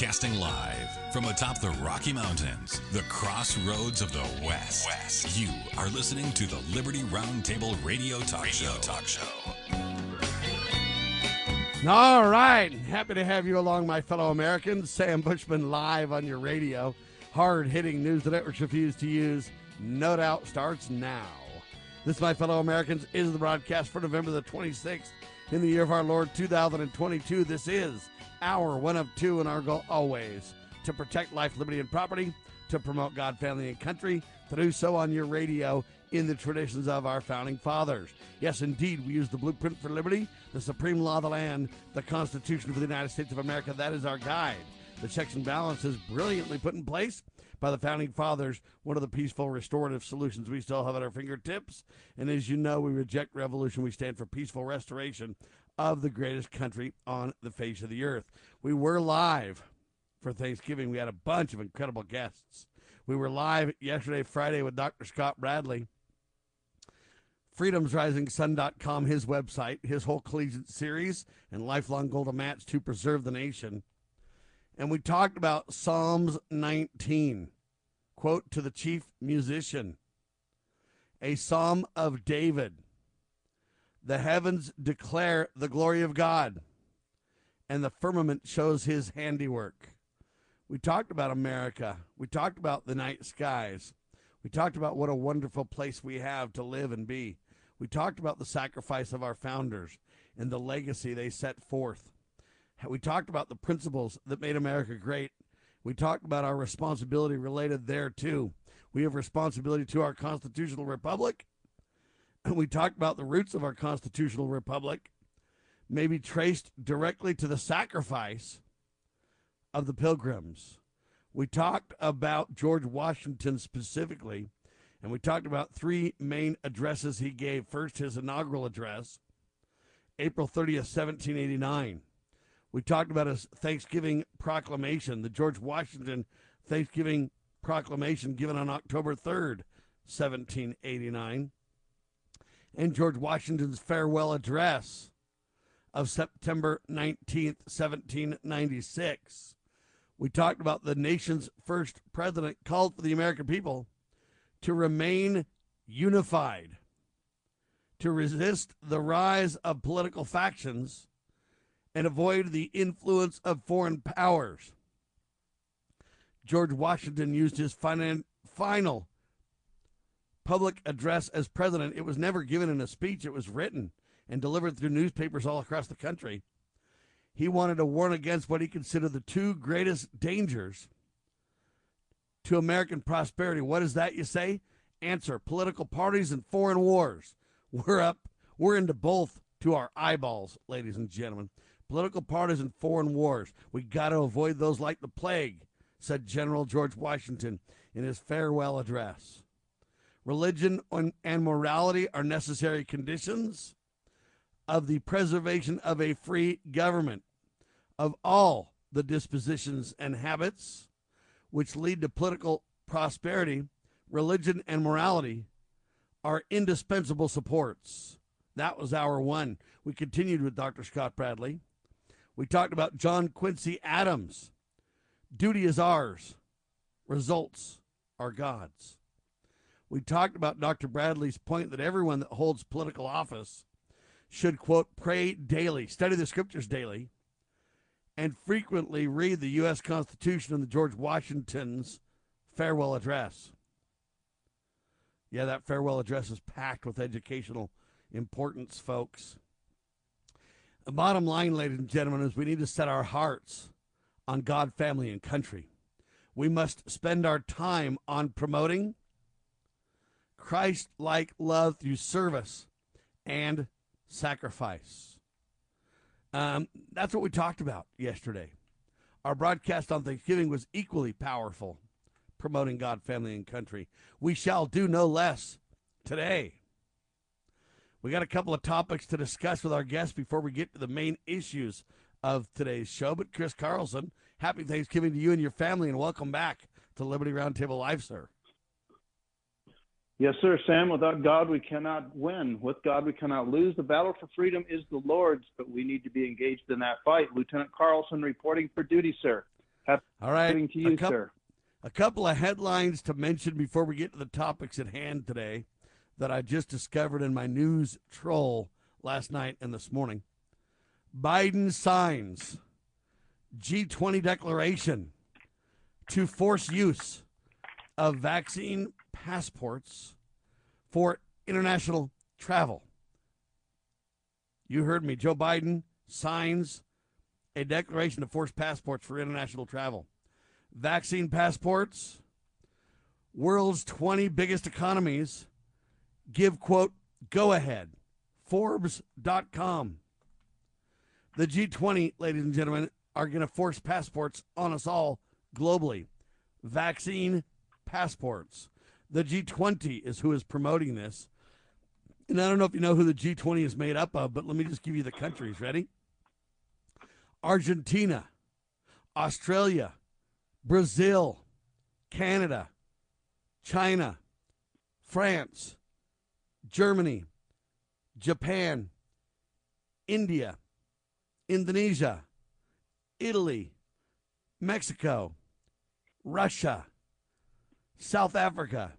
Broadcasting live from atop the Rocky Mountains, the crossroads of the West. West. You are listening to the Liberty Roundtable Radio Talk radio Show. Talk Show. All right. Happy to have you along, my fellow Americans. Sam Bushman live on your radio. Hard hitting news the networks refuse to use. No doubt starts now. This, my fellow Americans, is the broadcast for November the 26th in the year of our Lord 2022. This is our one of two, and our goal always to protect life, liberty, and property, to promote God, family, and country, to do so on your radio in the traditions of our founding fathers. Yes, indeed, we use the blueprint for liberty, the supreme law of the land, the Constitution for the United States of America. That is our guide. The checks and balances brilliantly put in place by the founding fathers, one of the peaceful restorative solutions we still have at our fingertips. And as you know, we reject revolution. We stand for peaceful restoration of the greatest country on the face of the earth. We were live for Thanksgiving. We had a bunch of incredible guests. We were live yesterday, Friday, with Dr. Scott Bradley freedomsrisingsun.com, his website, his whole collegiate series, and lifelong goal to match to preserve the nation. And we talked about Psalms 19, quote to the chief musician, a psalm of David. The heavens declare the glory of God, and the firmament shows his handiwork. We talked about America. We talked about the night skies. We talked about what a wonderful place we have to live and be. We talked about the sacrifice of our founders and the legacy they set forth. We talked about the principles that made America great. We talked about our responsibility related there too. We have responsibility to our constitutional republic. We talked about the roots of our constitutional republic, may be traced directly to the sacrifice of the pilgrims. We talked about George Washington specifically, and we talked about three main addresses he gave. First, his inaugural address, April 30th, 1789. We talked about his Thanksgiving proclamation, the George Washington Thanksgiving proclamation given on October 3rd, 1789, and George Washington's farewell address of September 19th, 1796. We talked about the nation's first president called for the American people to remain unified, to resist the rise of political factions, and avoid the influence of foreign powers. George Washington used his final public address as president. It was never given in a speech, it was written and delivered through newspapers all across the country. He wanted to warn against what he considered the two greatest dangers to American prosperity. What is that, you say? Answer political parties and foreign wars. We're up, we're into both to our eyeballs, ladies and gentlemen. Political parties and foreign wars. We got to avoid those like the plague, said General George Washington in his farewell address. Religion and morality are necessary conditions of the preservation of a free government, of all the dispositions and habits which lead to political prosperity, religion and morality are indispensable supports. That was our one. We continued with Dr. Scott Bradley. We talked about John Quincy Adams. Duty is ours, results are God's. We talked about Dr. Bradley's point that everyone that holds political office should, quote, pray daily, study the scriptures daily, and frequently read the U.S. Constitution and the George Washington's farewell address. Yeah, that farewell address is packed with educational importance, folks. The bottom line, ladies and gentlemen, is we need to set our hearts on God, family, and country. We must spend our time on promoting Christ like love through service and sacrifice. Um, that's what we talked about yesterday. Our broadcast on Thanksgiving was equally powerful, promoting God, family, and country. We shall do no less today. We got a couple of topics to discuss with our guests before we get to the main issues of today's show. But Chris Carlson, happy Thanksgiving to you and your family, and welcome back to Liberty Roundtable Live, sir. Yes, sir, Sam. Without God, we cannot win. With God, we cannot lose. The battle for freedom is the Lord's, but we need to be engaged in that fight. Lieutenant Carlson reporting for duty, sir. Happy All right. to you, a, sir. a couple of headlines to mention before we get to the topics at hand today that I just discovered in my news troll last night and this morning. Biden signs G20 declaration to force use of vaccine passports for international travel. You heard me. Joe Biden signs a declaration to force passports for international travel. Vaccine passports, world's 20 biggest economies give, quote, go ahead. Forbes.com. The G20, ladies and gentlemen, are going to force passports on us all globally. Vaccine passports. The G20 is who is promoting this. And I don't know if you know who the G20 is made up of, but let me just give you the countries. Ready? Argentina, Australia, Brazil, Canada, China, France, Germany, Japan, India, Indonesia, Italy, Mexico, Russia, South Africa,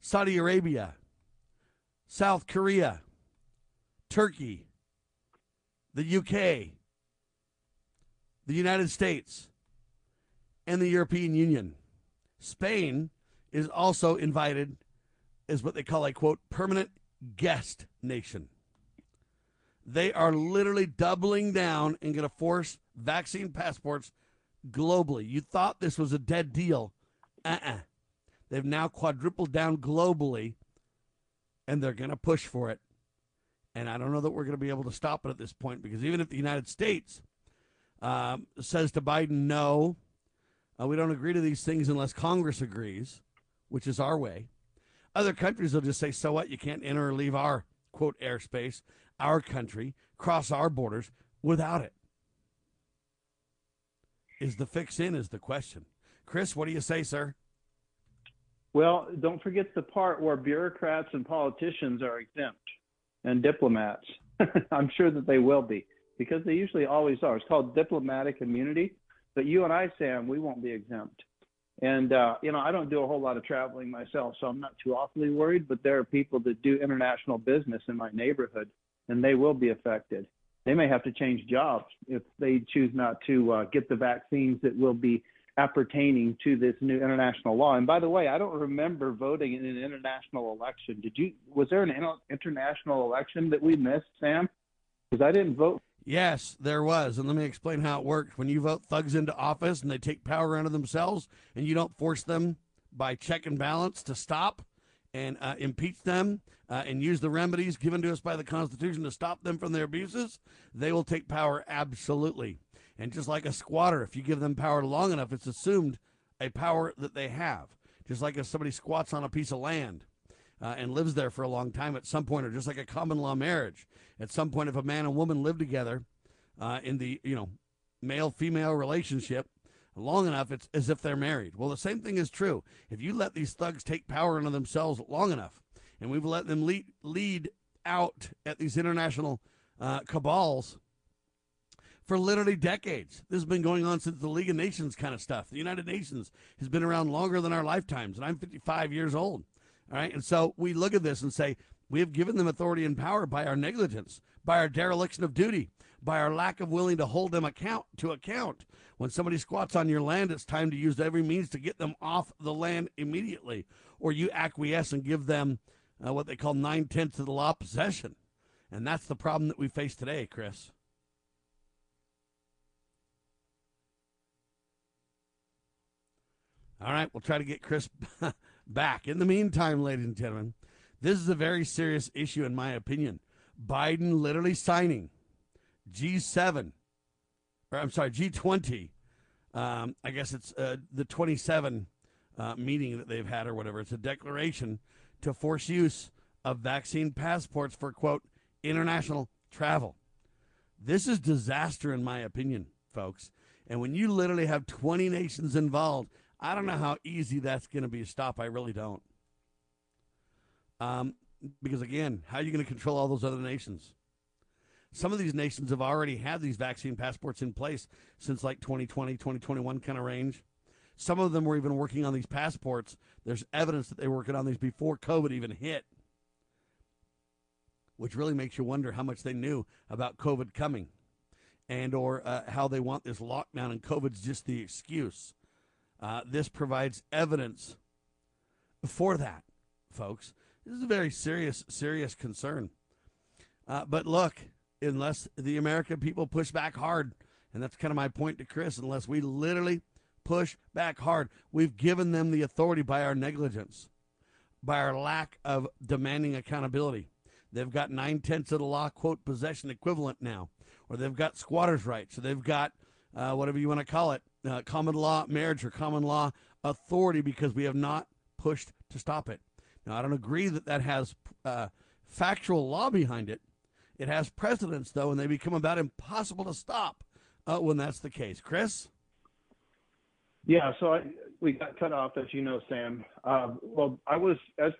Saudi Arabia, South Korea, Turkey, the UK, the United States, and the European Union. Spain is also invited as what they call a quote permanent guest nation. They are literally doubling down and going to force vaccine passports globally. You thought this was a dead deal. Uh uh-uh. uh. They have now quadrupled down globally and they're going to push for it. And I don't know that we're going to be able to stop it at this point because even if the United States um, says to Biden, no, uh, we don't agree to these things unless Congress agrees, which is our way. Other countries will just say, so what? You can't enter or leave our, quote, airspace, our country, cross our borders without it. Is the fix in, is the question. Chris, what do you say, sir? Well, don't forget the part where bureaucrats and politicians are exempt and diplomats. I'm sure that they will be because they usually always are. It's called diplomatic immunity. But you and I, Sam, we won't be exempt. And, uh, you know, I don't do a whole lot of traveling myself, so I'm not too awfully worried. But there are people that do international business in my neighborhood, and they will be affected. They may have to change jobs if they choose not to uh, get the vaccines that will be appertaining to this new international law. And by the way, I don't remember voting in an international election. Did you? Was there an international election that we missed, Sam? Because I didn't vote Yes, there was. And let me explain how it works. When you vote thugs into office and they take power under themselves and you don't force them by check and balance to stop and uh, impeach them uh, and use the remedies given to us by the Constitution to stop them from their abuses, they will take power absolutely. And just like a squatter, if you give them power long enough, it's assumed a power that they have. Just like if somebody squats on a piece of land uh, and lives there for a long time at some point, or just like a common law marriage. At some point, if a man and woman live together uh, in the you know male female relationship long enough, it's as if they're married. Well, the same thing is true. If you let these thugs take power into themselves long enough, and we've let them lead, lead out at these international uh, cabals for literally decades. This has been going on since the League of Nations kind of stuff. The United Nations has been around longer than our lifetimes, and I'm 55 years old. All right. And so we look at this and say, we have given them authority and power by our negligence, by our dereliction of duty, by our lack of willing to hold them account to account. When somebody squats on your land, it's time to use every means to get them off the land immediately, or you acquiesce and give them uh, what they call nine tenths of the law possession. And that's the problem that we face today, Chris. All right, we'll try to get Chris back. In the meantime, ladies and gentlemen, this is a very serious issue, in my opinion. Biden literally signing G7, or I'm sorry, G20. Um, I guess it's uh, the 27 uh, meeting that they've had or whatever. It's a declaration to force use of vaccine passports for, quote, international travel. This is disaster, in my opinion, folks. And when you literally have 20 nations involved, I don't know how easy that's going to be to stop. I really don't. Um, because again, how are you going to control all those other nations? Some of these nations have already had these vaccine passports in place since like 2020, 2021 kind of range. Some of them were even working on these passports. There's evidence that they were working on these before COVID even hit, which really makes you wonder how much they knew about COVID coming and or uh, how they want this lockdown and COVID's just the excuse. Uh, this provides evidence for that, folks. This is a very serious, serious concern. Uh, but look, unless the American people push back hard, and that's kind of my point to Chris, unless we literally push back hard, we've given them the authority by our negligence, by our lack of demanding accountability. They've got nine tenths of the law, quote, possession equivalent now, or they've got squatters' rights, or they've got uh, whatever you want to call it, uh, common law marriage or common law authority because we have not pushed to stop it. Now, I don't agree that that has uh, factual law behind it. It has precedents, though, and they become about impossible to stop uh, when that's the case. Chris? Yeah, so I, we got cut off, as you know, Sam. Uh, well, I was, as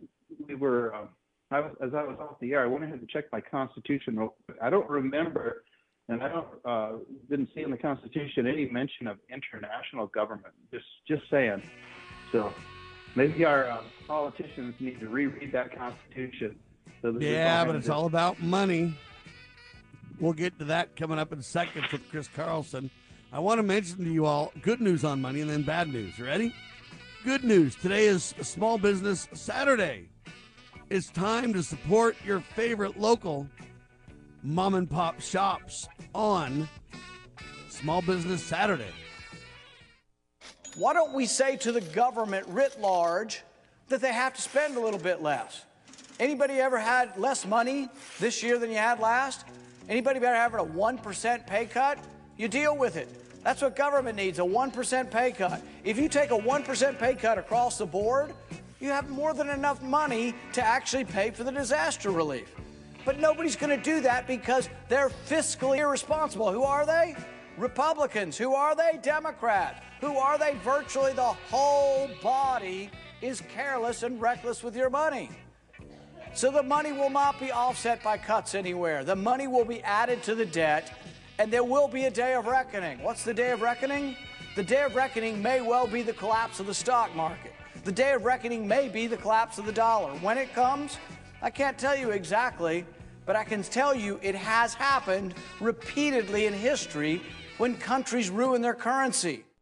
we were, uh, I was, as I was off the air, I went ahead and checked my Constitution. I don't remember and I don't uh, didn't see in the Constitution any mention of international government. Just just saying. So maybe our uh, politicians need to reread that Constitution. So that yeah, but it's all about money. We'll get to that coming up in seconds with Chris Carlson. I want to mention to you all good news on money and then bad news. Ready? Good news. Today is Small Business Saturday. It's time to support your favorite local mom and pop shops on Small Business Saturday. Why don't we say to the government writ large that they have to spend a little bit less? Anybody ever had less money this year than you had last? Anybody ever having a 1% pay cut? You deal with it. That's what government needs a 1% pay cut. If you take a 1% pay cut across the board, you have more than enough money to actually pay for the disaster relief. But nobody's going to do that because they're fiscally irresponsible. Who are they? Republicans. Who are they? Democrats. Who are they? Virtually the whole body is careless and reckless with your money. So the money will not be offset by cuts anywhere. The money will be added to the debt, and there will be a day of reckoning. What's the day of reckoning? The day of reckoning may well be the collapse of the stock market. The day of reckoning may be the collapse of the dollar. When it comes, I can't tell you exactly, but I can tell you it has happened repeatedly in history when countries ruin their currency.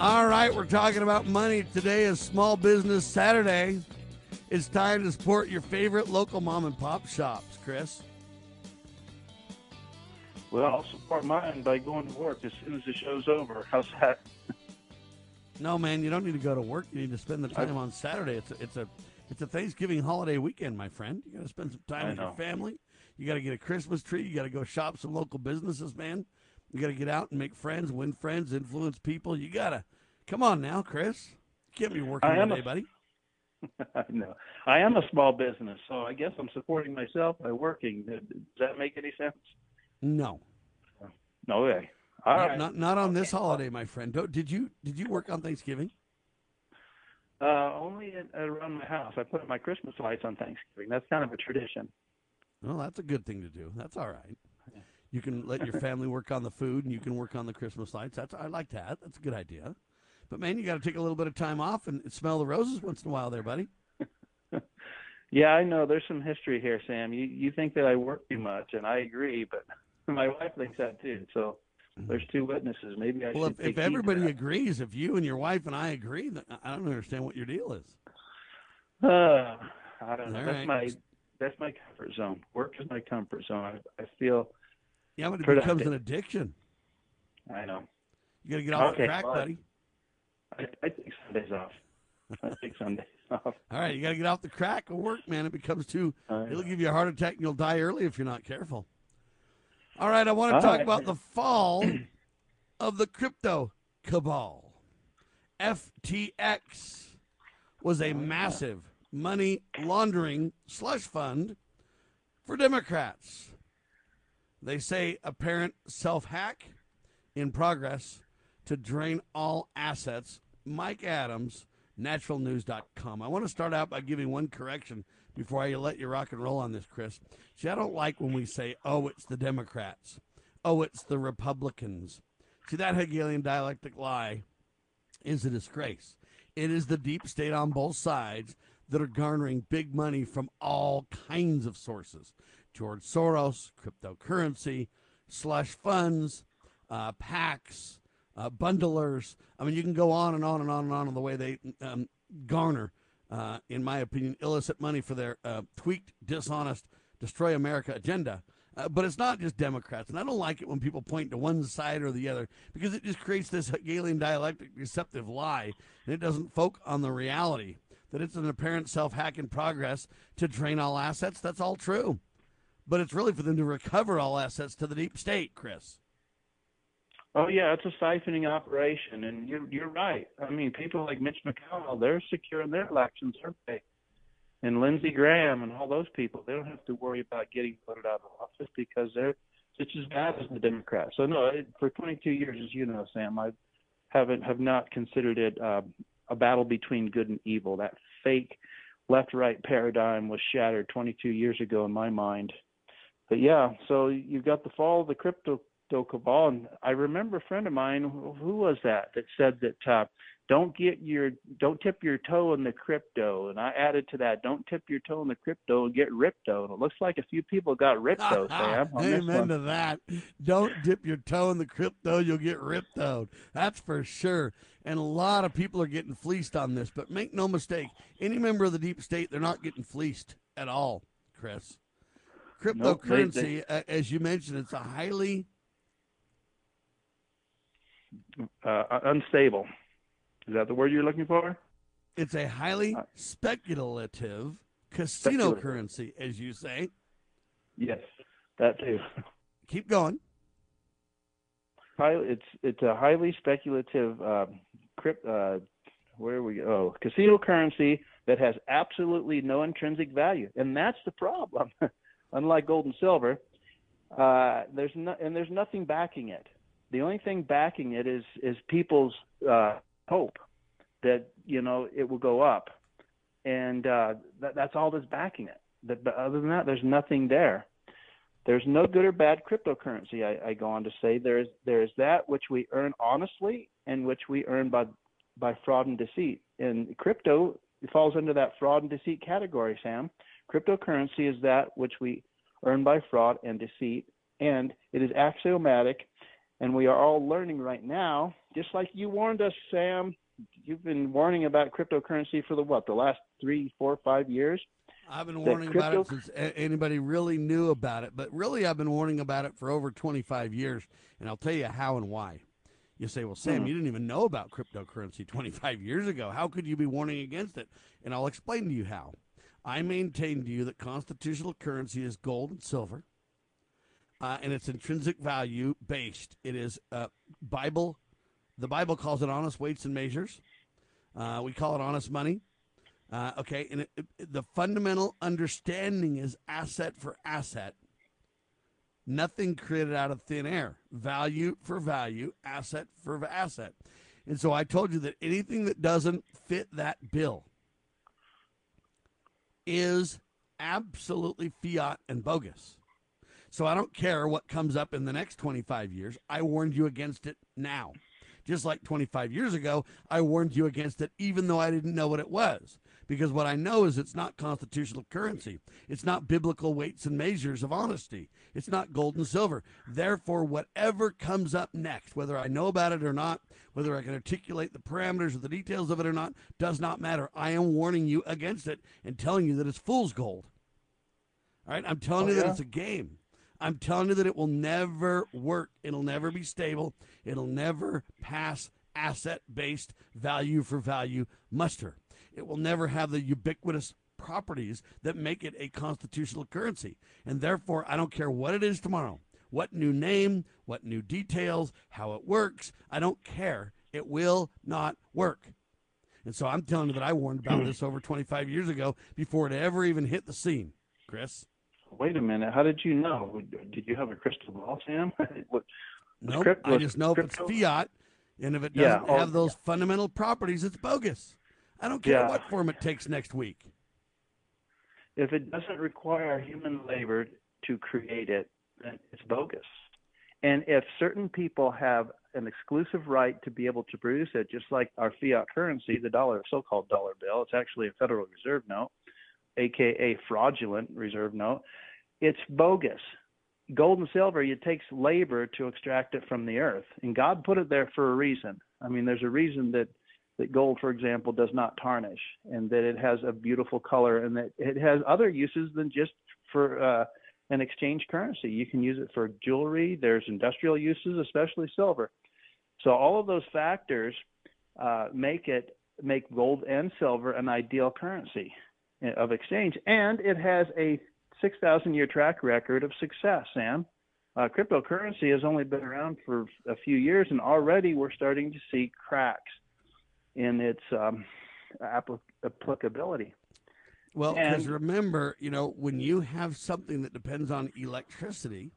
All right, we're talking about money. Today is Small Business Saturday. It's time to support your favorite local mom and pop shops, Chris. Well, I'll support mine by going to work as soon as the show's over. How's that? No, man, you don't need to go to work. You need to spend the time on Saturday. It's a, it's a it's a Thanksgiving holiday weekend, my friend. You got to spend some time I with know. your family. You got to get a Christmas tree. You got to go shop some local businesses, man. You got to get out and make friends, win friends, influence people. You got to come on now, Chris. You can't be working I am today, a- buddy. I know. I am a small business, so I guess I'm supporting myself by working. Does that make any sense? No, No way. All not, right. not not on this holiday, my friend. Don't, did you did you work on Thanksgiving? Uh, only at, around my house. I put up my Christmas lights on Thanksgiving. That's kind of a tradition. Well, that's a good thing to do. That's all right. You can let your family work on the food, and you can work on the Christmas lights. That's I like that. That's a good idea. But man, you got to take a little bit of time off and smell the roses once in a while, there, buddy. Yeah, I know. There's some history here, Sam. You you think that I work too much, and I agree, but my wife thinks that too. So there's two witnesses. Maybe I Well, should. if, if everybody agrees, if you and your wife and I agree, then I don't understand what your deal is. Uh, I don't know. All that's right. my that's my comfort zone. Work is my comfort zone. I, I feel. Yeah, but it Productive. becomes an addiction. I know. You got to get off the Okay, crack, fine. buddy. I, I take Sundays off. I take Sundays off. All right, you got to get off the crack of work, man. It becomes too. It'll give you a heart attack and you'll die early if you're not careful. All right, I want to All talk right. about the fall of the crypto cabal. FTX was a massive money laundering slush fund for Democrats. They say apparent self hack in progress to drain all assets. Mike Adams, naturalnews.com. I want to start out by giving one correction before I let you rock and roll on this, Chris. See, I don't like when we say, oh, it's the Democrats. Oh, it's the Republicans. See, that Hegelian dialectic lie is a disgrace. It is the deep state on both sides that are garnering big money from all kinds of sources George Soros, cryptocurrency, slush funds, uh, PACs, uh, bundlers. I mean, you can go on and on and on and on in the way they um, garner, uh, in my opinion, illicit money for their uh, tweaked, dishonest, destroy America agenda. Uh, but it's not just Democrats. And I don't like it when people point to one side or the other because it just creates this Hegelian dialectic deceptive lie and it doesn't focus on the reality that it's an apparent self hack in progress to drain all assets. That's all true. But it's really for them to recover all assets to the deep state, Chris. Oh yeah, it's a siphoning operation, and you're you're right. I mean, people like Mitch McConnell, they're securing their elections, aren't they? And Lindsey Graham and all those people, they don't have to worry about getting voted out of office because they're just as bad as the Democrats. So no, it, for 22 years, as you know, Sam, I haven't have not considered it uh, a battle between good and evil. That fake left-right paradigm was shattered 22 years ago in my mind. But yeah, so you've got the fall of the crypto crypto cabal. And I remember a friend of mine, who was that, that said that uh, don't get your, don't tip your toe in the crypto. And I added to that, don't tip your toe in the crypto and get ripto. And it looks like a few people got ripto, Sam. Amen to that. Don't dip your toe in the crypto, you'll get ripped out. That's for sure. And a lot of people are getting fleeced on this. But make no mistake, any member of the deep state, they're not getting fleeced at all, Chris. Nope, they- Cryptocurrency, uh, as you mentioned, it's a highly Uh, unstable. Is that the word you're looking for? it's a highly Uh, speculative casino Speculative. currency, as you say. Yes, that too. Keep going. It's it's a highly speculative uh, crypt. Uh, where we oh casino currency that has absolutely no intrinsic value, and that's the problem. Unlike gold and silver, uh, there's no and there's nothing backing it. The only thing backing it is is people's uh, hope that you know it will go up, and uh, that, that's all that's backing it. But, but other than that, there's nothing there. There's no good or bad cryptocurrency. I, I go on to say there is there is that which we earn honestly and which we earn by by fraud and deceit. And crypto falls under that fraud and deceit category, Sam. Cryptocurrency is that which we earn by fraud and deceit, and it is axiomatic. And we are all learning right now, just like you warned us, Sam. You've been warning about cryptocurrency for the what, the last three, four, five years? I've been warning about it since a- anybody really knew about it. But really, I've been warning about it for over 25 years. And I'll tell you how and why. You say, well, Sam, Mhm. you didn't even know about cryptocurrency 25 years ago. How could you be warning against it? And I'll explain to you how. I maintain to you that constitutional currency is gold and silver, uh, and it's intrinsic value based. It is uh, Bible. The Bible calls it honest weights and measures. Uh, we call it honest money. Uh, okay, and it, it- the fundamental understanding is asset for asset. Nothing created out of thin air. Value for value, asset for asset. And so I told you that anything that doesn't fit that bill is absolutely fiat and bogus. So I don't care what comes up in the next 25 years. I warned you against it now. Just like 25 years ago, I warned you against it, even though I didn't know what it was. Because what I know is it's not constitutional currency. It's not biblical weights and measures of honesty. It's not gold and silver. Therefore, whatever comes up next, whether I know about it or not, whether I can articulate the parameters or the details of it or not, does not matter. I am warning you against it and telling you that it's fool's gold. All right, I'm telling Oh, you that it's a game. I'm telling you that it will never work. It'll never be stable. It'll never pass asset based value for value muster. It will never have the ubiquitous properties that make it a constitutional currency. And therefore, I don't care what it is tomorrow, what new name, what new details, how it works. I don't care. It will not work. And so I'm telling you that I warned about this over 25 years ago before it ever even hit the scene, Chris. Wait a minute. How did you know? Did you have a crystal ball, Sam? What- Nope. crypt- I just know if it's fiat and if it doesn't oh, have those fundamental properties, it's bogus. I don't care Yeah. what form it takes next week. if it doesn't require human labor to create it, then it's bogus. And if certain people have an exclusive right to be able to produce it, just like our fiat currency, the dollar, so-called dollar bill, it's actually a Federal Reserve note, aka fraudulent reserve note. It's bogus. Gold and silver, it takes labor to extract it from the earth, and God put it there for a reason. I mean, there's a reason that that gold, for example, does not tarnish, and that it has a beautiful color, and that it has other uses than just for uh, an exchange currency. You can use it for jewelry. There's industrial uses, especially silver. So all of those factors uh, make it make gold and silver an ideal currency of exchange, and it has a 6,000 year track record of success. Sam, uh, cryptocurrency has only been around for a few years, and already we're starting to see cracks in its um, applic- applicability. Well, because remember, you know, when you have something that depends on electricity,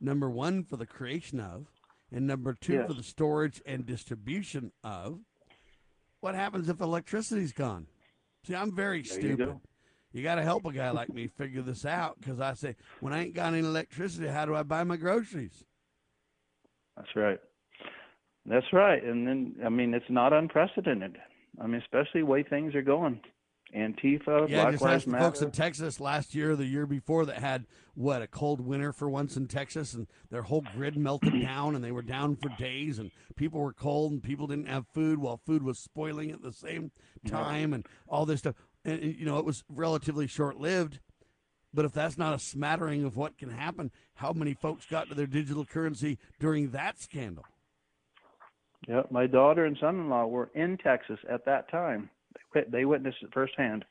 number one, for the creation of, and number two, Yes. for the storage and distribution of, what happens if electricity's gone? See, I'm very There you stupid. go. You, got to help a guy like me figure this out because I say, when I ain't got any electricity, how do I buy my groceries? That's right. That's right. And then, I mean, it's not unprecedented. I mean, especially the way things are going. Antifa, Yeah, Black just Lives Matter. folks in Texas last year, the year before, that had what a cold winter for once in Texas, and their whole grid melted down, and they were down for days, and people were cold, and people didn't have food, while food was spoiling at the same time, and all this stuff. And you know, it was relatively short lived. But if that's not a smattering of what can happen, how many folks got to their digital currency during that scandal? Yep, my daughter and son-in-law were in Texas at that time. They, witnessed it firsthand.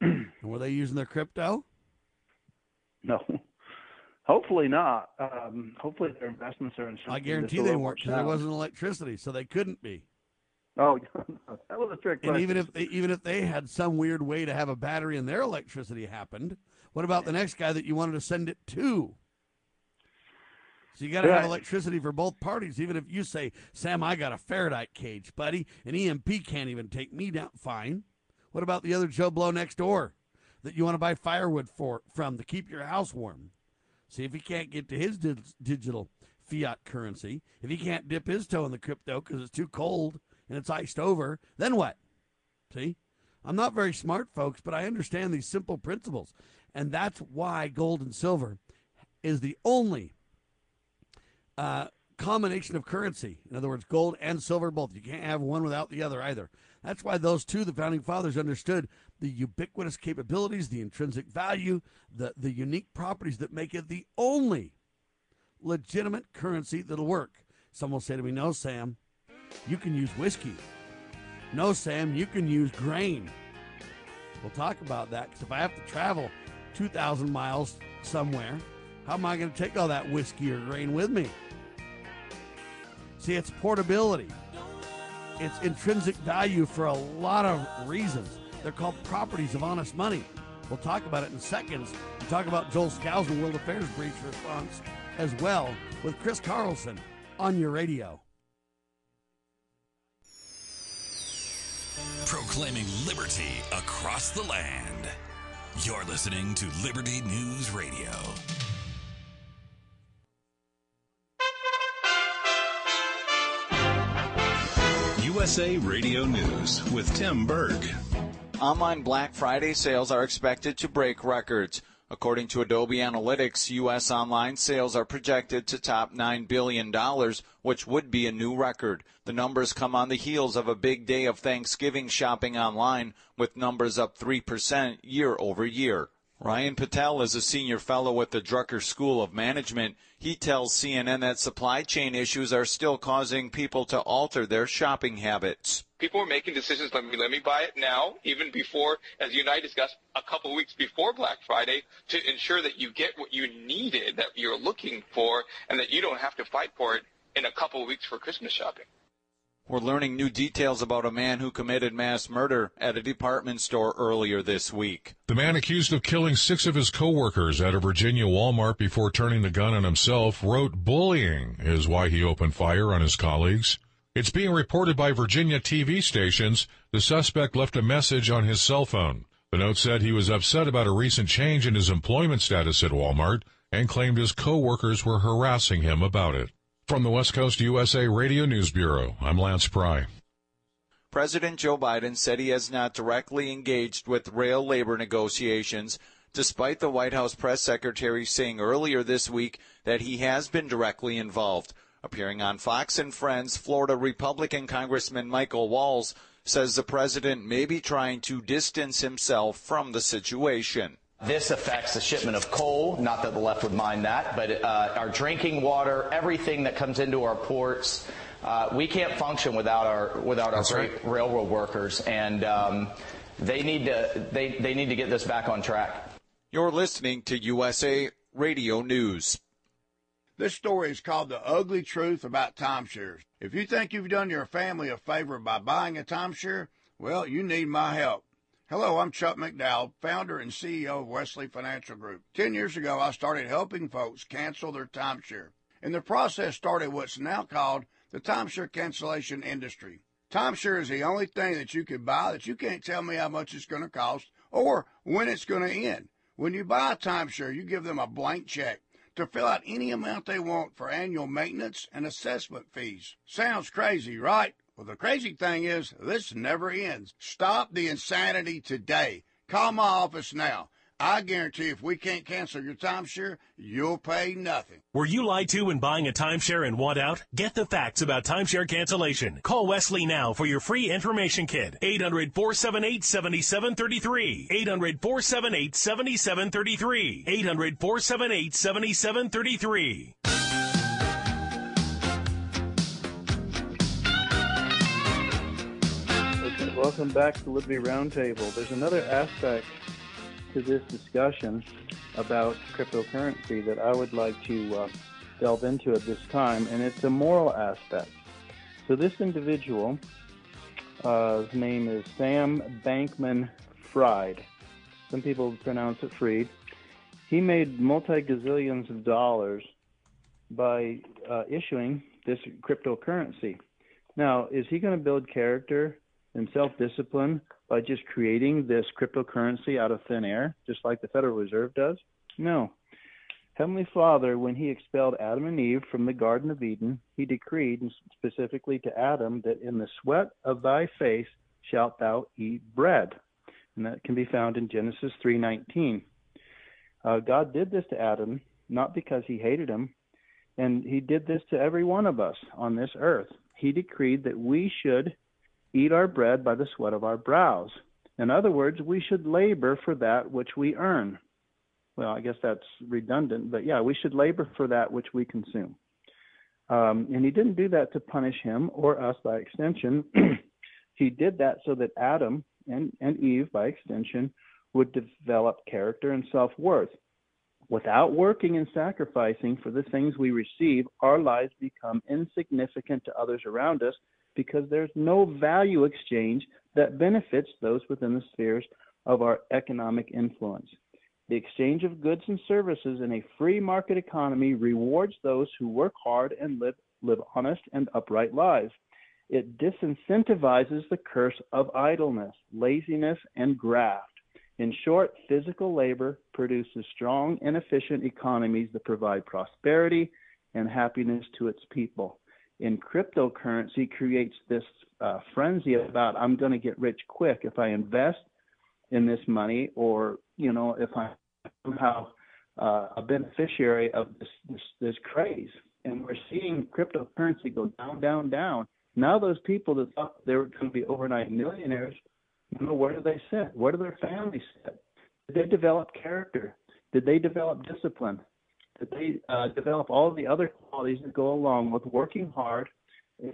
Were they using their crypto? No, hopefully not. Um, hopefully their investments are in something I guarantee they weren't because there wasn't electricity, so they couldn't be. Oh, that was a trick And question. even if they even if they had some weird way to have a battery and their electricity happened, what about the next guy that you wanted to send it to? So you got to have electricity for both parties. Even if you say, "Sam, I got a Faraday cage, buddy," and EMP can't even take me down. Fine. What about the other Joe Blow next door that you want to buy firewood for from to keep your house warm? See if he can't get to his dig- digital fiat currency. If he can't dip his toe in the crypto because it's too cold and it's iced over, then what? See? I'm not very smart, folks, but I understand these simple principles. And that's why gold and silver is the only uh, combination of currency. In other words, gold and silver both. You can't have one without the other either. That's why those two, the founding fathers, understood the ubiquitous capabilities, the intrinsic value, the, the unique properties that make it the only legitimate currency that'll work. Some will say to me, No, Sam, you can use whiskey. No, Sam, you can use grain. We'll talk about that because if I have to travel 2,000 miles somewhere, how am I going to take all that whiskey or grain with me? See, it's portability. It's intrinsic value for a lot of reasons. They're called properties of honest money. We'll talk about it in seconds. We'll talk about Joel Skousen World Affairs Brief response as well with Chris Carlson on your radio. Proclaiming liberty across the land. You're listening to Liberty News Radio. USA Radio News with Tim Berg. Online Black Friday sales are expected to break records. According to Adobe Analytics, U.S. online sales are projected to top $9 billion, which would be a new record. The numbers come on the heels of a big day of Thanksgiving shopping online, with numbers up 3% year over year. Ryan Patel is a senior fellow at the Drucker School of Management. He tells CNN that supply chain issues are still causing people to alter their shopping habits people were making decisions. Let me let me buy it now, even before, as you and I discussed, a couple of weeks before Black Friday, to ensure that you get what you needed, that you're looking for, and that you don't have to fight for it in a couple of weeks for Christmas shopping. We're learning new details about a man who committed mass murder at a department store earlier this week. The man accused of killing six of his coworkers at a Virginia Walmart before turning the gun on himself wrote bullying is why he opened fire on his colleagues. It's being reported by Virginia TV stations the suspect left a message on his cell phone. The note said he was upset about a recent change in his employment status at Walmart and claimed his coworkers were harassing him about it. From the West Coast USA Radio News Bureau, I'm Lance Pry. President Joe Biden said he has not directly engaged with rail labor negotiations, despite the White House press secretary saying earlier this week that he has been directly involved. Appearing on Fox and Friends, Florida Republican Congressman Michael Waltz says the president may be trying to distance himself from the situation. This affects the shipment of coal, not that the left would mind that, but uh, our drinking water, everything that comes into our ports. Uh, we can't function without our without our right. railroad workers, and um, they need to they, they need to get this back on track. You're listening to USA Radio News. This story is called The Ugly Truth About Timeshares. If you think you've done your family a favor by buying a timeshare, well, you need my help. Hello, I'm Chuck McDowell, founder and CEO of Wesley Financial Group. Ten years ago, I started helping folks cancel their timeshare. And the process started what's now called the timeshare cancellation industry. Timeshare is the only thing that you can buy that you can't tell me how much it's going to cost or when it's going to end. When you buy a timeshare, you give them a blank check to fill out any amount they want for annual maintenance and assessment fees. Sounds crazy, right? Well, the crazy thing is, this never ends. Stop the insanity today. Call my office now. I guarantee if we can't cancel your timeshare, you'll pay nothing. Were you lied to when buying a timeshare and want out? Get the facts about timeshare cancellation. Call Wesley now for your free information kit. 800 478 7733. 800 478 7733. 800 478 7733. Welcome back to Liberty Roundtable. There's another aspect to this discussion about cryptocurrency that I would like to uh, delve into at this time, and it's a moral aspect. So this individual, uh, his name is Sam Bankman Fried. Some people pronounce it Freed. He made multi gazillions of dollars by uh, issuing this cryptocurrency. Now, is he going to build character and self discipline by just creating this cryptocurrency out of thin air, just like the Federal Reserve does? No. Heavenly Father, when he expelled Adam and Eve from the Garden of Eden, he decreed, specifically to Adam, that in the sweat of thy face shalt thou eat bread. And that can be found in Genesis 3:19. Uh, God did this to Adam not because he hated him, and he did this to every one of us on this earth. He decreed that we should eat our bread by the sweat of our brows. In other words, we should labor for that which we earn. Well, I guess that's redundant, but yeah, we should labor for that which we consume. Um, and he didn't do that to punish him or us by extension. he did that so that Adam and, and Eve, by extension, would develop character and self worth. Without working and sacrificing for the things we receive, our lives become insignificant to others around us because there's no value exchange that benefits those within the spheres of our economic influence. The exchange of goods and services in a free market economy rewards those who work hard and live, live honest and upright lives. It disincentivizes the curse of idleness, laziness, and graft. In short, physical labor produces strong and efficient economies that provide prosperity and happiness to its people. In cryptocurrency creates this uh, frenzy about I'm going to get rich quick if I invest in this money, or you know, if I'm somehow uh, a beneficiary of this, this this craze. And we're seeing cryptocurrency go down, down, down. Now those people that thought they were going to be overnight millionaires, you know, where do they sit? Where do their families sit? Did they develop character? Did they develop discipline? Did they uh, develop all the other qualities that go along with working hard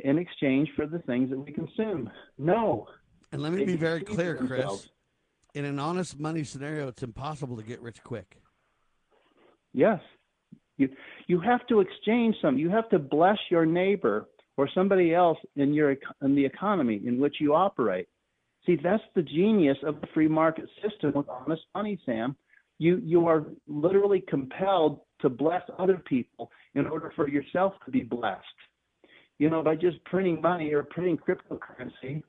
in exchange for the things that we consume? No. And let me they be very clear, Chris. In an honest money scenario, it's impossible to get rich quick. Yes. You you have to exchange some. You have to bless your neighbor or somebody else in your in the economy in which you operate. See, that's the genius of the free market system with honest money, Sam. You you are literally compelled to bless other people in order for yourself to be blessed. You know, by just printing money or printing cryptocurrency,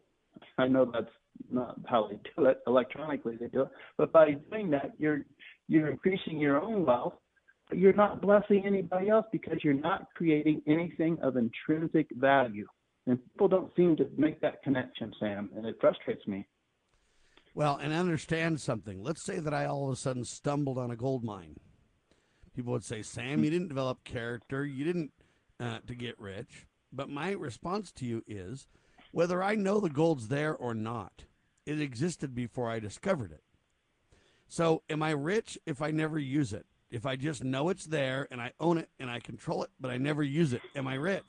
I know that's not how they do it electronically they do it, but by doing that you're you're increasing your own wealth but you're not blessing anybody else because you're not creating anything of intrinsic value. And people don't seem to make that connection, Sam, and it frustrates me. Well, and understand something. Let's say that I all of a sudden stumbled on a gold mine. People would say, Sam, you didn't develop character. You didn't uh, to get rich. But my response to you is whether I know the gold's there or not, it existed before I discovered it. So, am I rich if I never use it? if I just know it's there and I own it and I control it, but I never use it, am I rich?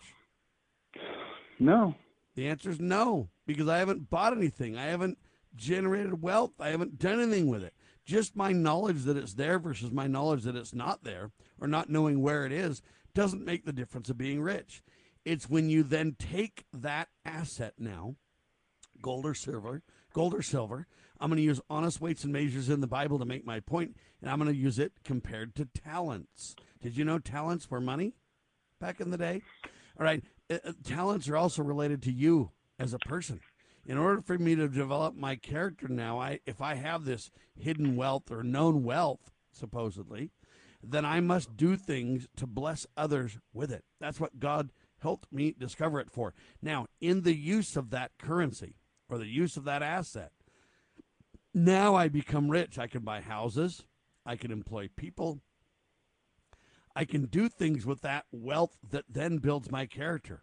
No. The answer is no, because I haven't bought anything. I haven't generated wealth. I haven't done anything with it. Just my knowledge that it's there versus my knowledge that it's not there or not knowing where it is doesn't make the difference of being rich. It's when you then take that asset now, gold or silver, gold or silver, I'm going to use honest weights and measures in the Bible to make my point, and I'm going to use it compared to talents. Did you know talents were money back in the day? All right, uh, uh, talents are also related to you as a person. In order for me to develop my character now, I if I have this hidden wealth or known wealth, supposedly, then I must do things to bless others with it. That's what God helped me discover it for. Now, in the use of that currency or the use of that asset, now I become rich. I can buy houses. I can employ people. I can do things with that wealth that then builds my character.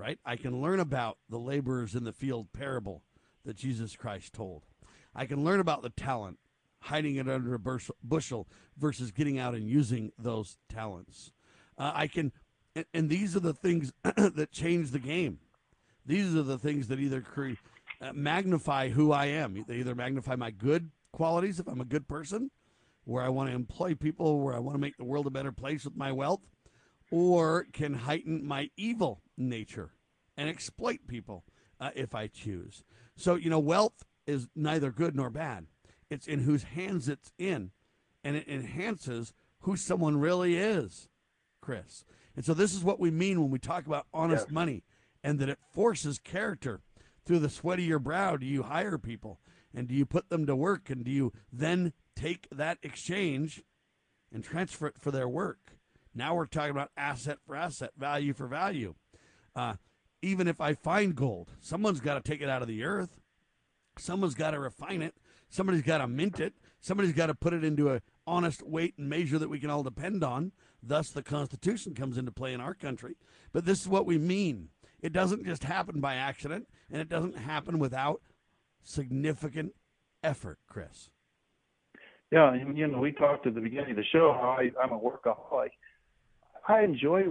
Right? I can learn about the laborers in the field parable that Jesus Christ told. I can learn about the talent, hiding it under a bushel versus getting out and using those talents. Uh, I can, and, and these are the things that change the game. These are the things that either create uh, magnify who I am. They either magnify my good qualities if I'm a good person, where I want to employ people, where I want to make the world a better place with my wealth, or can heighten my evil nature and exploit people uh, if I choose. So, you know, wealth is neither good nor bad. It's in whose hands it's in, and it enhances who someone really is, Chris. And so, this is what we mean when we talk about honest yes. money and that it forces character through the sweat of your brow do you hire people and do you put them to work and do you then take that exchange and transfer it for their work now we're talking about asset for asset value for value uh, even if i find gold someone's got to take it out of the earth. Someone's got to refine it. Somebody's got to mint it. Somebody's got to put it into a honest weight and measure that we can all depend on. Thus the constitution comes into play in our country. But this is what we mean. It doesn't just happen by accident, and it doesn't happen without significant effort, Chris. Yeah, and you know, we talked at the beginning of the show how I, I'm a workaholic. I enjoy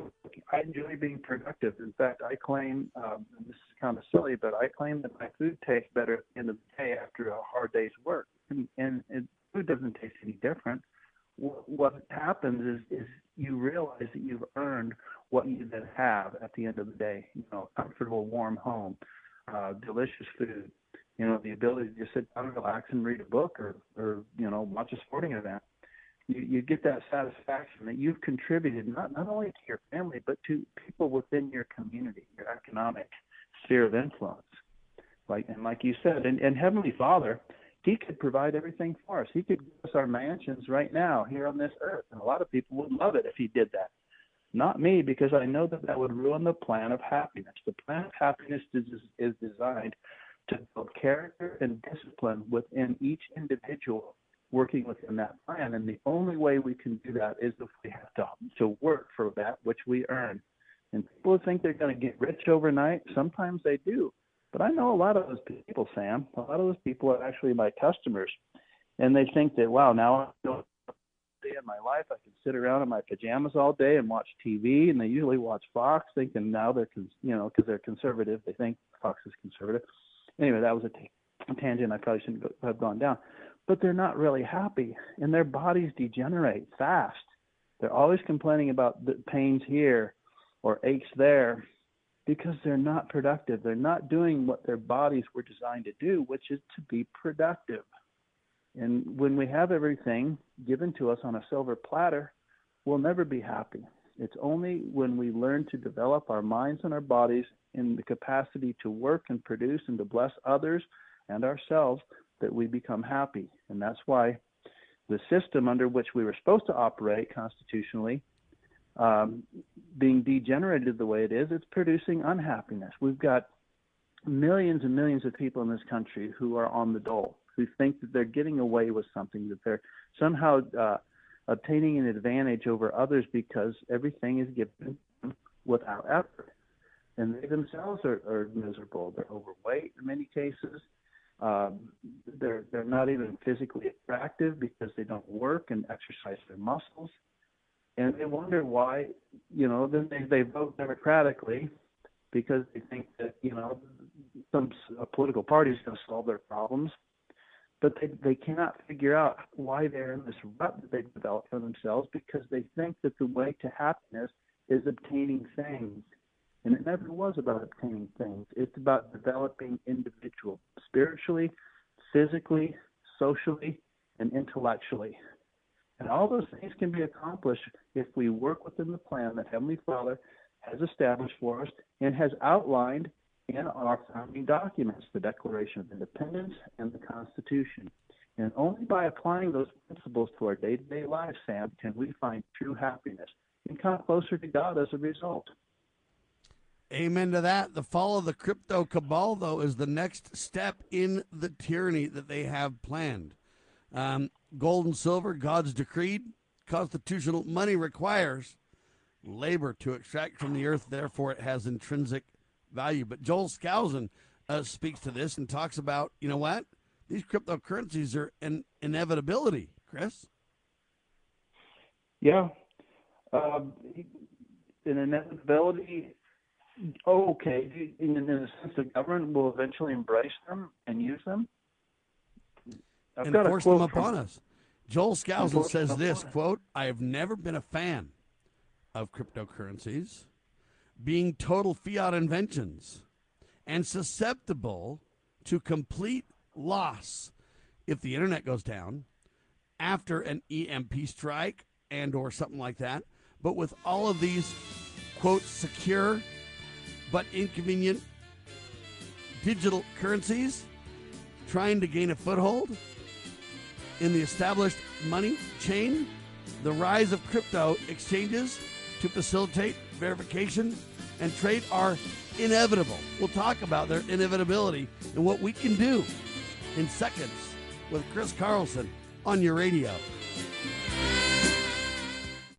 I enjoy being productive. In fact, I claim um, this is kind of silly, but I claim that my food tastes better at the end of the day after a hard day's work, and, and it, food doesn't taste any different. What, what happens is is you realize that you've earned what you then have at the end of the day. You know, a comfortable, warm home, uh, delicious food. You know, the ability to just sit down and relax and read a book or, or you know, watch a sporting event. You, you get that satisfaction that you've contributed not not only to your family but to people within your community, your economic sphere of influence. Like and like you said, and, and Heavenly Father, He could provide everything for us. He could give us our mansions right now here on this earth, and a lot of people would love it if He did that not me, because I know that that would ruin the plan of happiness. The plan of happiness is, is designed to build character and discipline within each individual working within that plan. And the only way we can do that is if we have to, to work for that which we earn. And people think they're going to get rich overnight. Sometimes they do. But I know a lot of those people, Sam. A lot of those people are actually my customers. And they think that, wow, now I day in my life. I can sit around in my pajamas all day and watch TV, and they usually watch Fox, thinking now they're, cons- you know, because they're conservative. They think Fox is conservative. Anyway, that was a, t- tangent I probably shouldn't go, have gone down. But they're not really happy, and their bodies degenerate fast. They're always complaining about the pains here or aches there because they're not productive. They're not doing what their bodies were designed to do, which is to be productive. And when we have everything given to us on a silver platter, we'll never be happy. It's only when we learn to develop our minds and our bodies in the capacity to work and produce and to bless others and ourselves that we become happy. And that's why the system under which we were supposed to operate constitutionally, um, being degenerated the way it is, it's producing unhappiness. We've got millions and millions of people in this country who are on the dole who think that they're getting away with something, that they're somehow uh, obtaining an advantage over others because everything is given without effort. And they themselves are, are miserable. They're overweight in many cases. Um, they're they're not even physically attractive because they don't work and exercise their muscles, and they wonder why. You know, then they they vote democratically because they think that you know some a political party is going to solve their problems but they, they cannot figure out why they're in this rut that they've developed for themselves because they think that the way to happiness is obtaining things. And it never was about obtaining things. It's about developing individual spiritually, physically, socially, and intellectually. And all those things can be accomplished if we work within the plan that Heavenly Father has established for us and has outlined in our founding documents, the Declaration of Independence and the Constitution. And only by applying those principles to our day to day lives, Sam, can we find true happiness and come closer to God as a result. Amen to that. The fall of the crypto cabal, though, is the next step in the tyranny that they have planned. Um, gold and silver, God's decreed. Constitutional money requires labor to extract from the earth, therefore, it has intrinsic value. But Joel Skousen uh, speaks to this and talks about, you know what? These cryptocurrencies are an inevitability, Chris. Yeah. Um, an inevitability. Okay. In, in a sense, the government will eventually embrace them and use them. I've and force them upon us. Joel Skousen says this quote, I have never been a fan of cryptocurrencies being total fiat inventions and susceptible to complete loss if the internet goes down after an EMP strike and or something like that. But with all of these quote secure but inconvenient digital currencies trying to gain a foothold in the established money chain, the rise of crypto exchanges to facilitate verification and trade are inevitable. We'll talk about their inevitability and what we can do in seconds with Chris Carlson on your radio.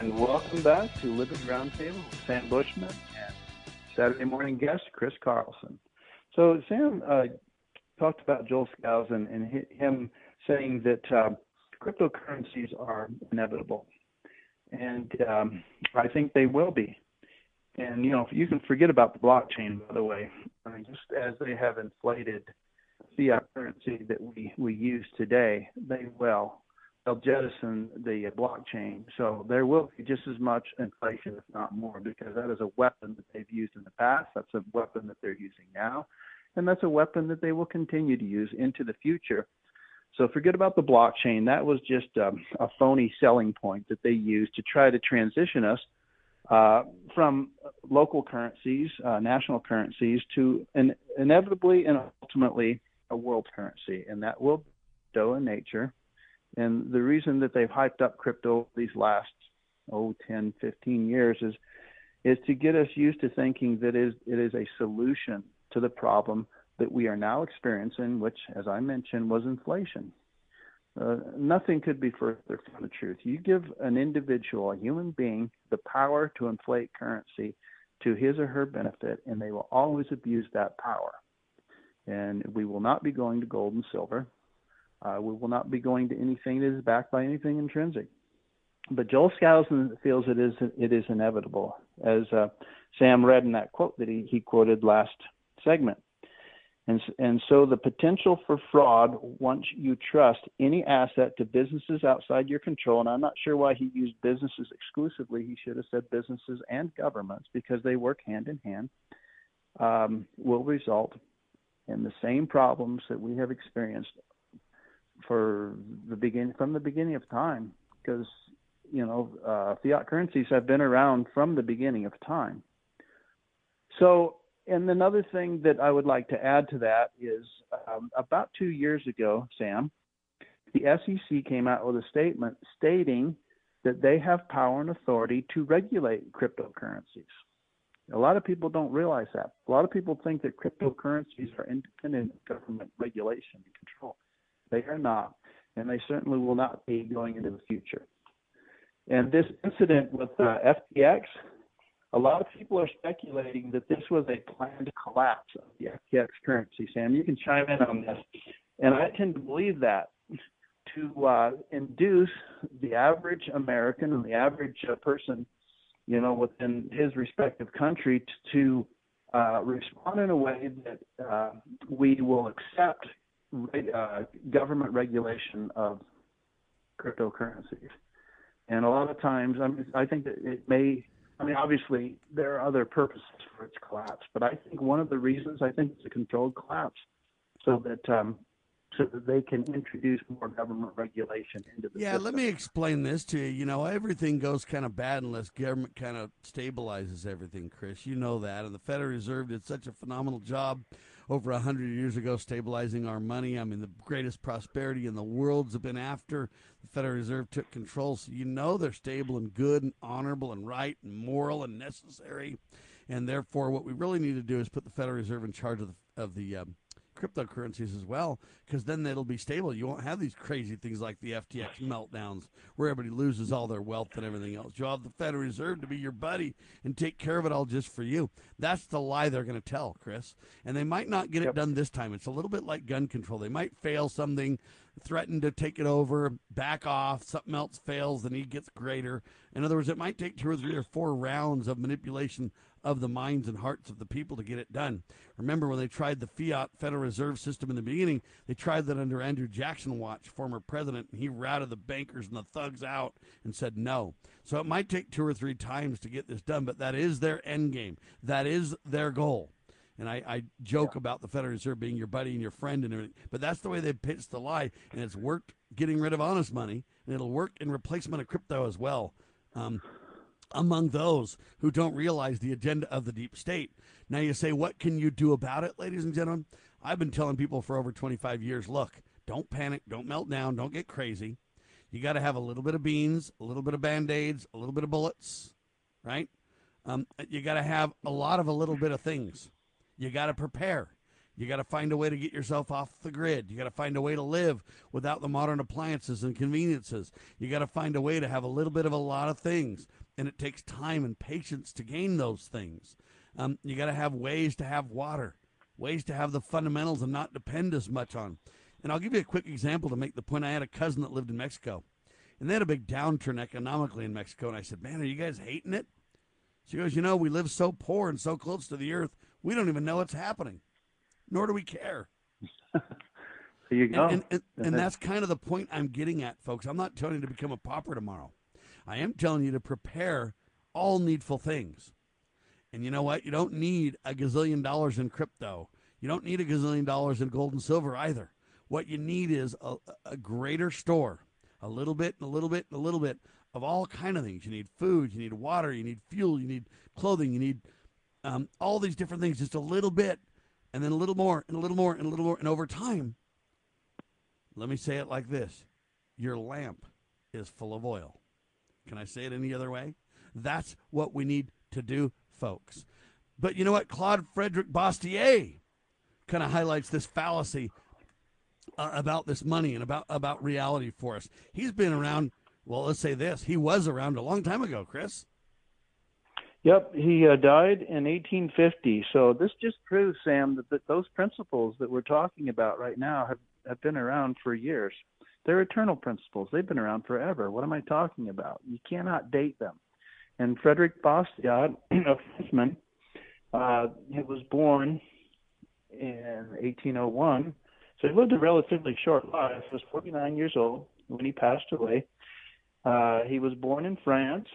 And welcome back to Liberty Roundtable with Sam Bushman and Saturday morning guest Chris Carlson. So Sam uh, talked about Joel Skousen and hi- him saying that uh, cryptocurrencies are inevitable, and um, I think they will be. And you know, you can forget about the blockchain, by the way. I mean, just as they have inflated fiat currency that we we use today, they will they'll jettison the blockchain. So there will be just as much inflation, if not more, because that is a weapon that they've used in the past. That's a weapon that they're using now. And that's a weapon that they will continue to use into the future. So forget about the blockchain. That was just um, a phony selling point that they used to try to transition us uh, from local currencies, uh, national currencies, to an, inevitably and ultimately a world currency. And that will crypto in nature. And the reason that they've hyped up crypto these last oh 10, 15 years is is to get us used to thinking that is it is a solution to the problem that we are now experiencing, which, as I mentioned, was inflation. Uh, nothing could be further from the truth. You give an individual, a human being, the power to inflate currency to his or her benefit, and they will always abuse that power. And we will not be going to gold and silver. Uh, we will not be going to anything that is backed by anything intrinsic. But Joel Skousen feels it is it is inevitable, as uh, Sam read in that quote that he, he quoted last segment. And, and so the potential for fraud once you trust any asset to businesses outside your control, and I'm not sure why he used businesses exclusively. He should have said businesses and governments because they work hand in hand, um, will result in the same problems that we have experienced for the beginning from the beginning of time because you know uh, fiat currencies have been around from the beginning of time. So and another thing that i would like to add to that is um, about two years ago sam the sec came out with a statement stating that they have power and authority to regulate cryptocurrencies. A lot of people don't realize that. A lot of people think that cryptocurrencies are independent of government regulation and control they are not, and they certainly will not be going into the future. And this incident with uh, FTX, a lot of people are speculating that this was a planned collapse of the FTX currency. Sam, you can chime in on this. And I tend to believe that to uh, induce the average American and the average uh, person, you know, within his respective country to uh, respond in a way that uh, we will accept uh, government regulation of cryptocurrencies. And a lot of times, I mean, I think that it may. I mean, obviously, there are other purposes for its collapse, but I think one of the reasons I think it's a controlled collapse, so that um, so that they can introduce more government regulation into the Yeah, system. let me explain this to you. You know, everything goes kind of bad unless government kind of stabilizes everything, Chris. You know that. And the Federal Reserve did such a phenomenal job over a hundred years ago stabilizing our money. I mean, the greatest prosperity in the world's been after the Federal Reserve took control. So you know they're stable and good and honorable and right and moral and necessary. And therefore, what we really need to do is put the Federal Reserve in charge of the, of the um, cryptocurrencies as well, because then it'll be stable. You won't have these crazy things like the FTX meltdowns where everybody loses all their wealth and everything else. You'll have the Federal Reserve to be your buddy and take care of it all just for you. That's the lie they're going to tell, Chris. And they might not get it done this time. It's a little bit like gun control. They might fail something, threaten to take it over, back off, something else fails, the need gets greater. In other words, it might take two or three or four rounds of manipulation of the minds and hearts of the people to get it done. Remember when they tried the fiat Federal Reserve System in the beginning, they tried that under Andrew Jackson Watch, former president, and he routed the bankers and the thugs out and said no. So it might take two or three times to get this done, but that is their end game. That is their goal. And I, I joke yeah. about the Federal Reserve being your buddy and your friend and everything, but that's the way they pitched the lie, and it's worked getting rid of honest money, and it'll work in replacement of crypto as well. Um, among those who don't realize the agenda of the deep state. Now you say, what can you do about it, ladies and gentlemen? I've been telling people for over 25 years look, don't panic, don't melt down, don't get crazy. You got to have a little bit of beans, a little bit of band aids, a little bit of bullets, right? Um, you got to have a lot of a little bit of things. You got to prepare. You got to find a way to get yourself off the grid. You got to find a way to live without the modern appliances and conveniences. You got to find a way to have a little bit of a lot of things and it takes time and patience to gain those things. Um, you got to have ways to have water, ways to have the fundamentals and not depend as much on. And I'll give you a quick example to make the point. I had a cousin that lived in Mexico, and they had a big downturn economically in Mexico. And I said, "Man, are you guys hating it?" She goes, "You know, we live so poor and so close to the earth, we don't even know what's happening, nor do we care." there you go. And, and, and, and that's kind of the point I'm getting at, folks. I'm not telling you to become a pauper tomorrow. I am telling you to prepare all needful things. And you know what? You don't need a gazillion dollars in crypto. You don't need a gazillion dollars in gold and silver either. What you need is a, a greater store, a little bit and a little bit and a little bit of all kind of things. You need food, you need water, you need fuel, you need clothing, you need um, all these different things, just a little bit, and then a little more, and a little more, and a little more, and over time, let me say it like this: your lamp is full of oil. Can I say it any other way? That's what we need to do, folks. But you know what? Claude Frederick Bastiat kind of highlights this fallacy uh, about this money and about, about reality for us. He's been around, well, let's say this. He was around a long time ago, Chris. Yep, he uh, died in 1850. So this just proves, Sam, that, that those principles that we're talking about right now have, have been around for years. They're eternal principles. They've been around forever. What am I talking about? You cannot date them. And Frederick Bastiat, a Frenchman, uh, he was born in 1801. So he lived a relatively short life. He was 49 years old when he passed away. Uh, he was born in France,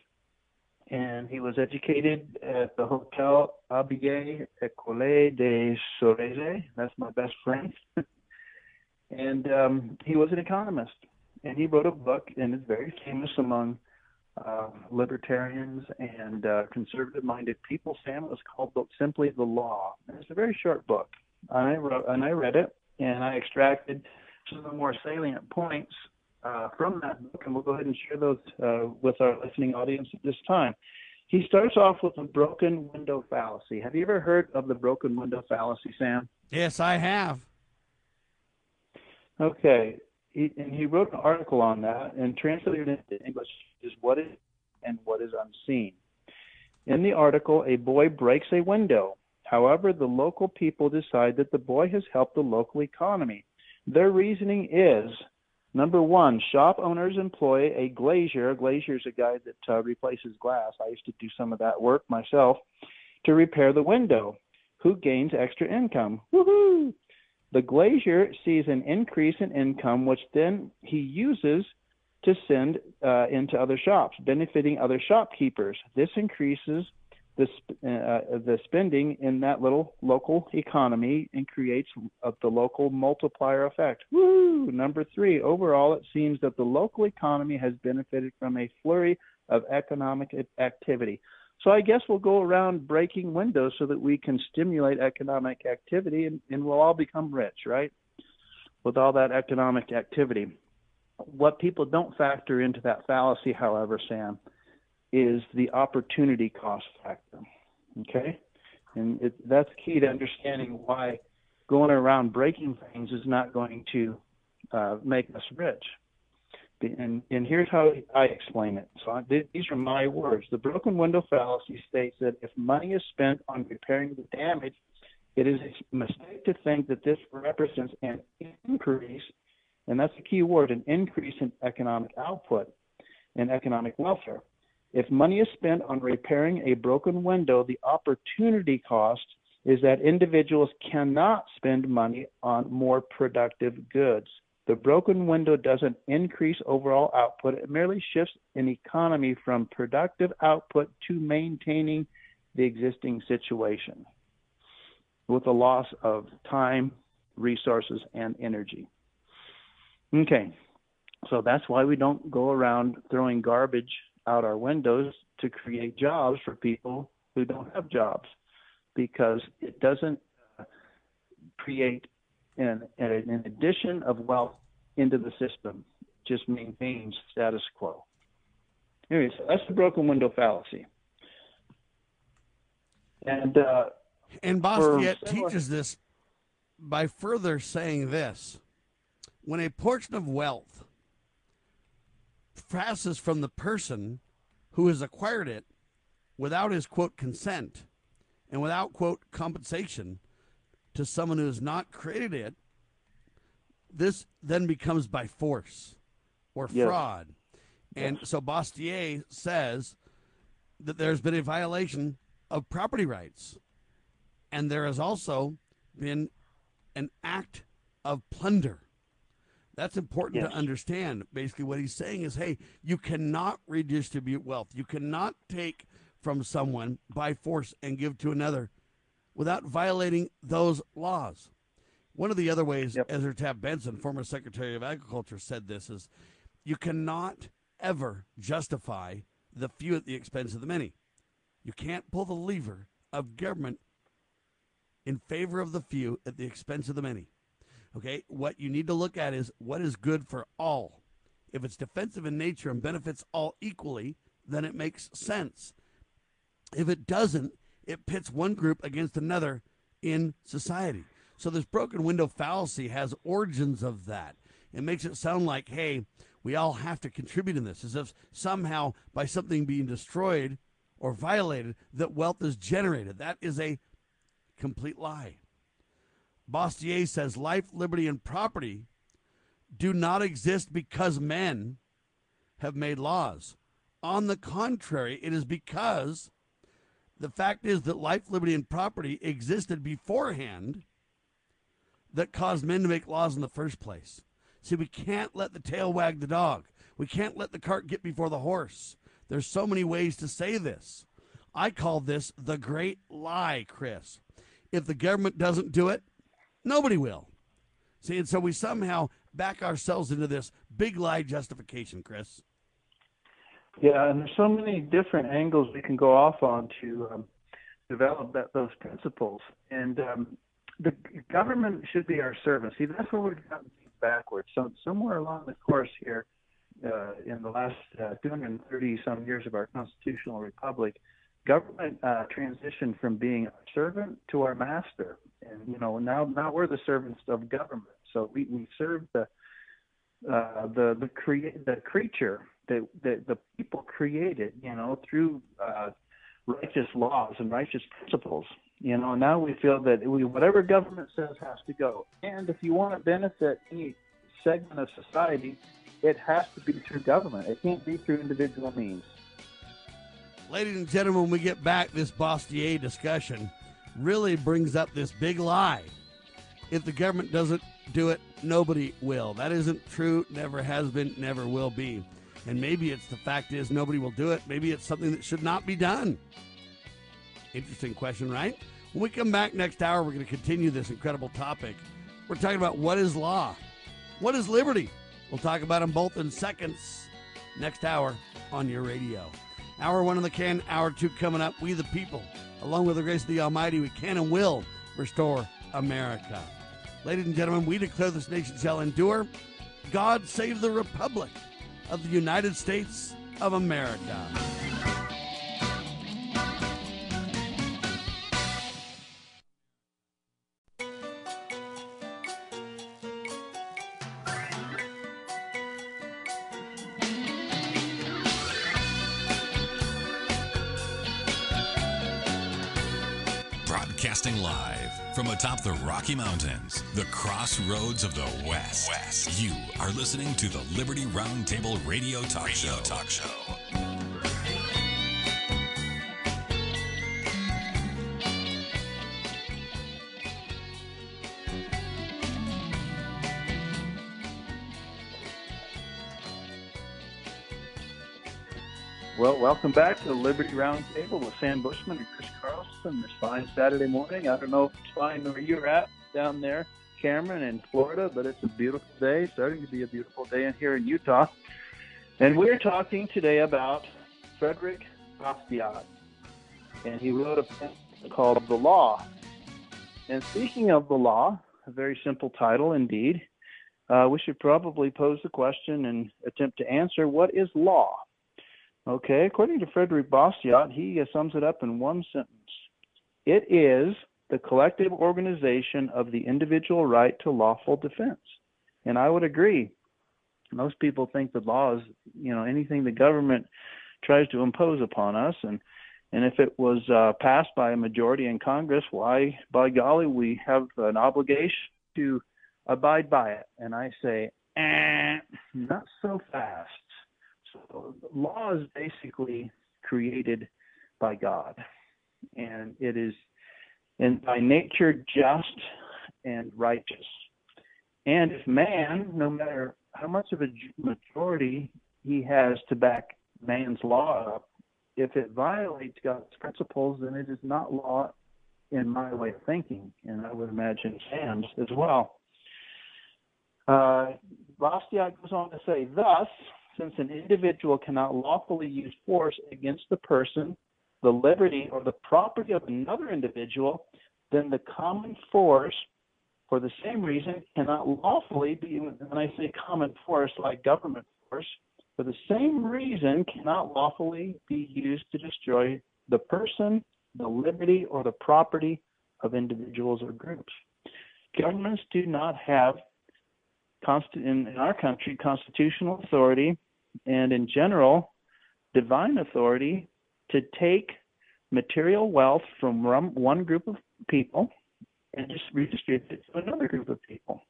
and he was educated at the Hotel Abbaye École des Sorezes. That's my best friend. and um, he was an economist, and he wrote a book, and it's very famous among uh, libertarians and uh, conservative-minded people. Sam it was called simply "The Law." And it's a very short book. I wrote and I read it, and I extracted some of the more salient points uh, from that book, and we'll go ahead and share those uh, with our listening audience at this time. He starts off with a broken window fallacy. Have you ever heard of the broken window fallacy, Sam? Yes, I have. Okay, he, and he wrote an article on that and translated into English is what is and what is unseen. In the article, a boy breaks a window. However, the local people decide that the boy has helped the local economy. Their reasoning is number one, shop owners employ a glazier. A glazier is a guy that uh, replaces glass. I used to do some of that work myself to repair the window. Who gains extra income? Woohoo! The glazier sees an increase in income, which then he uses to send uh, into other shops, benefiting other shopkeepers. This increases the, uh, the spending in that little local economy and creates uh, the local multiplier effect. Woo! Number three, overall, it seems that the local economy has benefited from a flurry of economic activity. So I guess we'll go around breaking windows so that we can stimulate economic activity and, and we'll all become rich, right? With all that economic activity. What people don't factor into that fallacy, however, Sam, is the opportunity cost factor. Okay? And it, that's key to understanding why going around breaking things is not going to uh, make us rich. And, and here's how I explain it. So I, these are my words. The broken window fallacy states that if money is spent on repairing the damage, it is a mistake to think that this represents an increase, and that's the key word, an increase in economic output and economic welfare. If money is spent on repairing a broken window, the opportunity cost is that individuals cannot spend money on more productive goods. The broken window doesn't increase overall output, it merely shifts an economy from productive output to maintaining the existing situation with the loss of time, resources, and energy. Okay, so that's why we don't go around throwing garbage out our windows to create jobs for people who don't have jobs because it doesn't uh, create an, an addition of wealth into the system, just maintains status quo. Anyway, so that's the broken window fallacy. And uh, and Bastiat teaches this by further saying this: when a portion of wealth passes from the person who has acquired it without his quote consent and without quote compensation to someone who has not created it, this then becomes by force or Yes. fraud. And Yes. so Bastiat says that there's been a violation of property rights. And there has also been an act of plunder. That's important Yes. to understand. Basically, what he's saying is hey, you cannot redistribute wealth. You cannot take from someone by force and give to another without violating those laws. One of the other ways Ezra Taft Benson, former Secretary of Agriculture, said this is you cannot ever justify the few at the expense of the many. You can't pull the lever of government in favor of the few at the expense of the many. Okay, what you need to look at is what is good for all. If it's defensive in nature and benefits all equally, then it makes sense. If it doesn't, it pits one group against another in society. So this broken window fallacy has origins of that. It makes it sound like, hey, we all have to contribute in this, as if somehow by something being destroyed or violated, that wealth is generated. That is a complete lie. Bastiat says life, liberty, and property do not exist because men have made laws. On the contrary, it is because the fact is that life, liberty, and property existed beforehand that caused men to make laws in the first place. See, we can't let the tail wag the dog. We can't let the cart get before the horse. There's so many ways to say this. I call this the great lie, Chris. If the government doesn't do it, nobody will. See, and so we somehow back ourselves into this big lie justification, Chris. Yeah, and there's so many different angles we can go off on to um, develop that, those principles. And um, the government should be our servant. See, that's where we've gotten backwards. So somewhere along the course here, uh, in the last uh, 230 some years of our constitutional republic, government uh, transitioned from being our servant to our master. And you know, now now we're the servants of government. So we, we serve the uh, the the create the creature that that the people created, you know, through uh, righteous laws and righteous principles. You know, now we feel that we, whatever government says has to go. And if you want to benefit any segment of society, it has to be through government. It can't be through individual means. Ladies and gentlemen, when we get back, this Bastiat discussion really brings up this big lie. If the government doesn't do it, nobody will. That isn't true, never has been, never will be. And maybe it's the fact is nobody will do it. Maybe it's something that should not be done. Interesting question, right? When we come back next hour, we're going to continue this incredible topic. We're talking about what is law? What is liberty? We'll talk about them both in seconds next hour on your radio. Hour one in the can, hour two coming up. We the people, along with the grace of the Almighty, we can and will restore America. Ladies and gentlemen, we declare this nation shall endure. God save the Republic of the United States of America. Broadcasting live from atop the Rocky Mountains, the crossroads of the West. West. You are listening to the Liberty Roundtable Radio Talk radio Show. Talk Show. Well, welcome back to the Liberty Roundtable with Sam Bushman and Chris Carlson this fine Saturday morning. I don't know if it's fine where you're at down there, Cameron, in Florida, but it's a beautiful day, starting to be a beautiful day in here in Utah. And we're talking today about Frederick Bastiat. And he wrote a book called The Law. And speaking of the law, a very simple title indeed, uh, we should probably pose the question and attempt to answer what is law? Okay, according to Frederick Bastiat, he sums it up in one sentence. It is the collective organization of the individual right to lawful defense. And I would agree. Most people think the law is, you know, anything the government tries to impose upon us. And, and if it was uh, passed by a majority in Congress, why, by golly, we have an obligation to abide by it. And I say, eh, not so fast So law is basically created by God, and it is, and by nature, just and righteous. And if man, no matter how much of a majority he has to back man's law up, if it violates God's principles, then it is not law in my way of thinking, and I would imagine Sam's as well. Uh, Bastiat goes on to say, thus, since an individual cannot lawfully use force against the person, the liberty, or the property of another individual, then the common force, for the same reason, cannot lawfully be, when I say common force, like government force, for the same reason, cannot lawfully be used to destroy the person, the liberty, or the property of individuals or groups. Governments do not have in, in our country constitutional authority and in general divine authority to take material wealth from one group of people and just redistribute it to another group of people.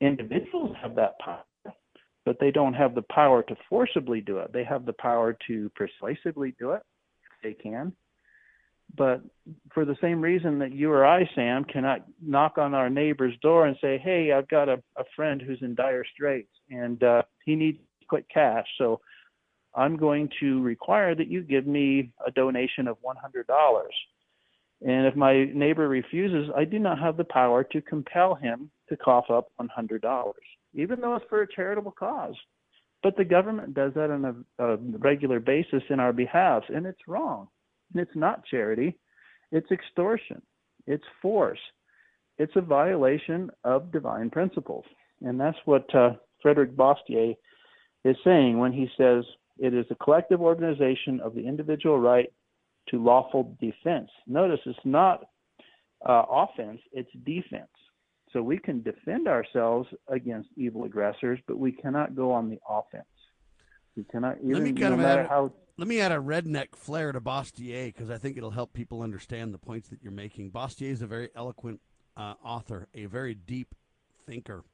Individuals have that power, but they don't have the power to forcibly do it. They have the power to persuasively do it they can. But for the same reason that you or I, Sam, cannot knock on our neighbor's door and say, "Hey, I've got a, a friend who's in dire straits and uh, he needs quick cash. So I'm going to require that you give me a donation of $100. And if my neighbor refuses, I do not have the power to compel him to cough up $100, even though it's for a charitable cause. But the government does that on a, a regular basis in our behalf, and it's wrong. And it's not charity, it's extortion, it's force, it's a violation of divine principles. And that's what uh, Frederick Bastiat is saying when he says it is a collective organization of the individual right to lawful defense. Notice it's not uh, offense, it's defense. So we can defend ourselves against evil aggressors, but we cannot go on the offense. We cannot even, let me kind no of add, how. Let me add a redneck flair to Bastiat because I think it'll help people understand the points that you're making. Bastiat is a very eloquent uh, author, a very deep thinker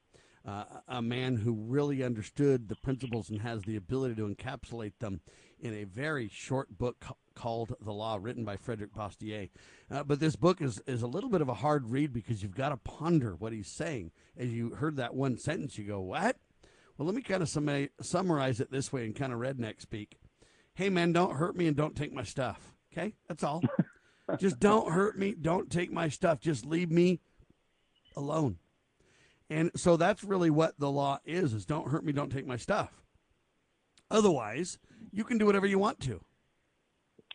uh, a man who really understood the principles and has the ability to encapsulate them in a very short book called The Law, written by Frederick Bastiat. Uh, but this book is, is a little bit of a hard read because you've got to ponder what he's saying. As you heard that one sentence, you go, What? Well, let me kind of sum- summarize it this way in kind of redneck speak. Hey, man, don't hurt me and don't take my stuff. Okay? That's all. Just don't hurt me. Don't take my stuff. Just leave me alone. And so that's really what the law is is don't hurt me, don't take my stuff. Otherwise, you can do whatever you want to.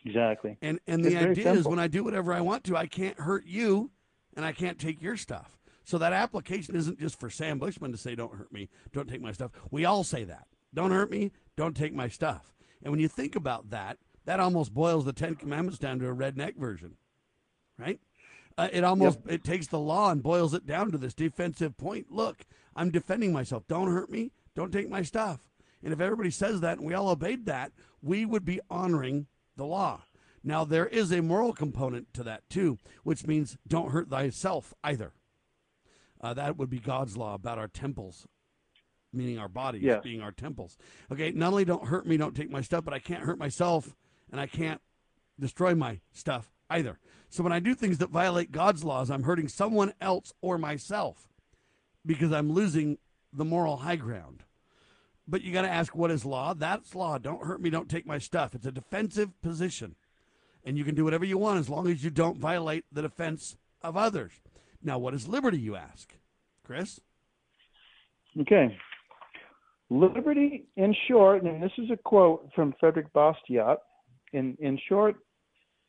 Exactly. And and the idea is when I do whatever I want to, I can't hurt you and I can't take your stuff. So that application isn't just for Sam Bushman to say don't hurt me, don't take my stuff. We all say that. Don't hurt me, don't take my stuff. And when you think about that, that almost boils the 10 commandments down to a redneck version. Right? Uh, it almost yep. it takes the law and boils it down to this defensive point. Look, I'm defending myself. Don't hurt me. Don't take my stuff. And if everybody says that and we all obeyed that, we would be honoring the law. Now, there is a moral component to that too, which means don't hurt thyself either. Uh, that would be God's law about our temples, meaning our bodies being our temples. Okay, not only don't hurt me, don't take my stuff, but I can't hurt myself and I can't destroy my stuff either. So when I do things that violate God's laws, I'm hurting someone else or myself because I'm losing the moral high ground. But you got to ask what is law? That's law. Don't hurt me, don't take my stuff. It's a defensive position. And you can do whatever you want as long as you don't violate the defense of others. Now, what is liberty, you ask? Chris? Okay. Liberty, in short, and this is a quote from Frederick Bastiat. In in short,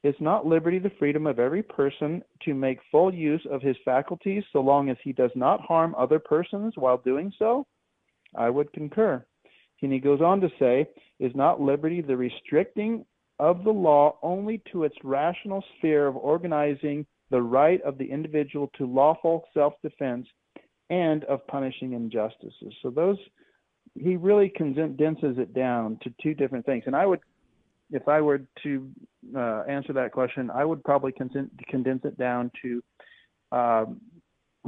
is not liberty the freedom of every person to make full use of his faculties so long as he does not harm other persons while doing so? I would concur. And he goes on to say, is not liberty the restricting of the law only to its rational sphere of organizing the right of the individual to lawful self defense and of punishing injustices? So those he really condenses it down to two different things. And I would, if I were to uh, answer that question, I would probably condense, condense it down to um,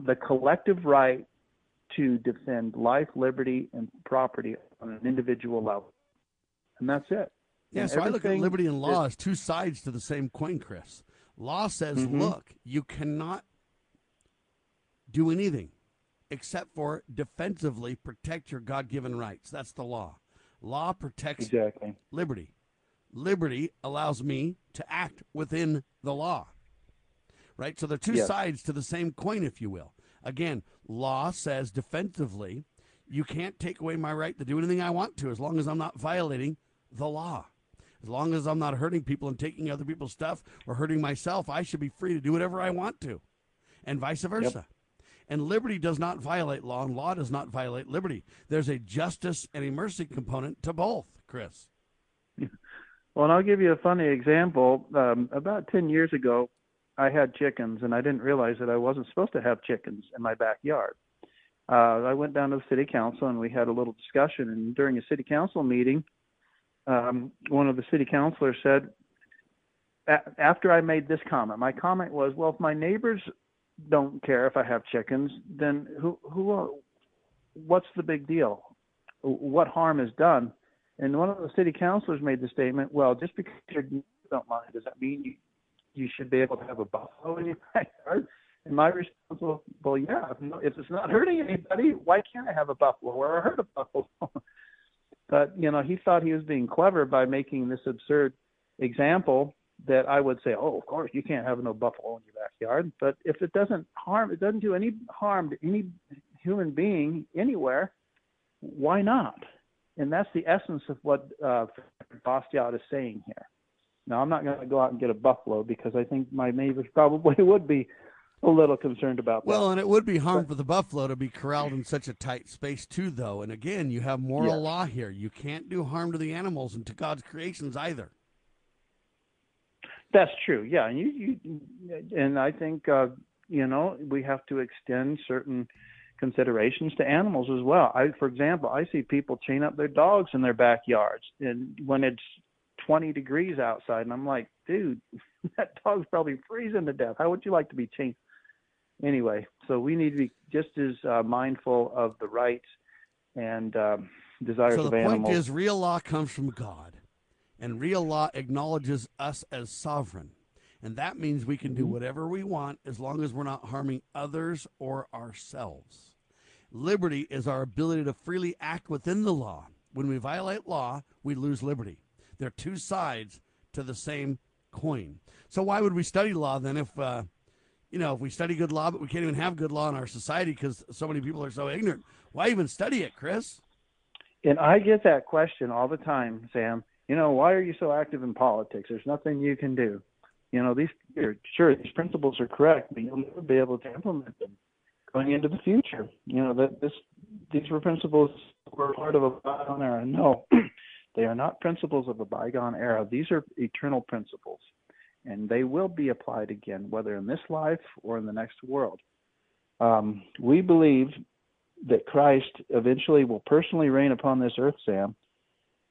the collective right to defend life, liberty, and property on an individual level. And that's it. Yeah, And so I look at liberty and law that- as two sides to the same coin, Chris. Law says, Mhm. look, you cannot do anything except for defensively protect your God given rights. That's the law. Law protects exactly liberty. Liberty allows me to act within the law. Right? So they're two Yes. sides to the same coin, if you will. Again, law says defensively, you can't take away my right to do anything I want to as long as I'm not violating the law. As long as I'm not hurting people and taking other people's stuff or hurting myself, I should be free to do whatever I want to, and vice versa. And liberty does not violate law, and law does not violate liberty. There's a justice and a mercy component to both, Chris. Well, and I'll give you a funny example. Um, about 10 years ago, I had chickens, and I didn't realize that I wasn't supposed to have chickens in my backyard. Uh, I went down to the city council, and we had a little discussion. And during a city council meeting, um, one of the city councilors said, after I made this comment, my comment was, "Well, if my neighbors don't care if I have chickens, then who who what's the big deal? What harm is done?" And one of the city councilors made the statement, "Well, just because neighbors don't mind, does that mean you you should be able to have a buffalo in your backyard?" And my response was, "Well, yeah. If it's not hurting anybody, why can't I have a buffalo or a herd of buffalo?" but you know, he thought he was being clever by making this absurd example that I would say, "Oh, of course you can't have no buffalo in your backyard." But if it doesn't harm, it doesn't do any harm to any human being anywhere, why not? And that's the essence of what uh, Bastiat is saying here. Now, I'm not going to go out and get a buffalo because I think my neighbors probably would be a little concerned about that. Well, and it would be harm for the buffalo to be corralled in such a tight space too, though. And again, you have moral Yes. law here. You can't do harm to the animals and to God's creations either. That's true. Yeah, and you, you and I think uh, you know we have to extend certain considerations to animals as well. I, for example, I see people chain up their dogs in their backyards, and when it's 20 degrees outside, and I'm like, dude, that dog's probably freezing to death. How would you like to be chained? Anyway, so we need to be just as uh, mindful of the rights and um, desires so of the animals. point is, real law comes from God, and real law acknowledges us as sovereign, and that means we can do Mm-hmm. whatever we want as long as we're not harming others or ourselves. Liberty is our ability to freely act within the law. When we violate law, we lose liberty. They're two sides to the same coin. So why would we study law then if uh, you know, if we study good law, but we can't even have good law in our society because so many people are so ignorant. Why even study it, Chris? And I get that question all the time, Sam. You know, why are you so active in politics? There's nothing you can do. You know, these sure these principles are correct, but you'll never be able to implement them going into the future. You know that this these were principles were part of a bygone era. No, they are not principles of a bygone era. These are eternal principles, and they will be applied again, whether in this life or in the next world. Um, we believe that Christ eventually will personally reign upon this earth, Sam.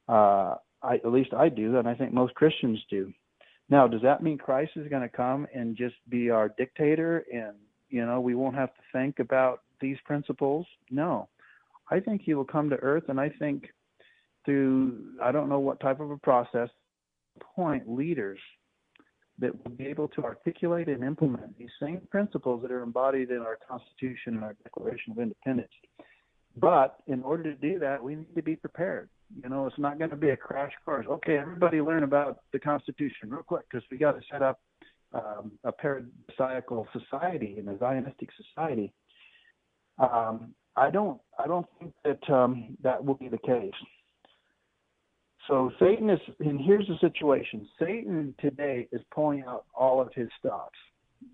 Uh, I, at least I do, and I think most Christians do. Now, does that mean Christ is going to come and just be our dictator and, you know, we won't have to think about these principles? No. I think he will come to earth, and I think through, I don't know what type of a process, point leaders that will be able to articulate and implement these same principles that are embodied in our Constitution and our Declaration of Independence. But in order to do that, we need to be prepared. You know, it's not going to be a crash course. Okay, everybody learn about the Constitution real quick because we got to set up um, a paradisiacal society and a Zionistic society. Um, I don't. I don't think that um, that will be the case. So Satan is, and here's the situation. Satan today is pulling out all of his stops.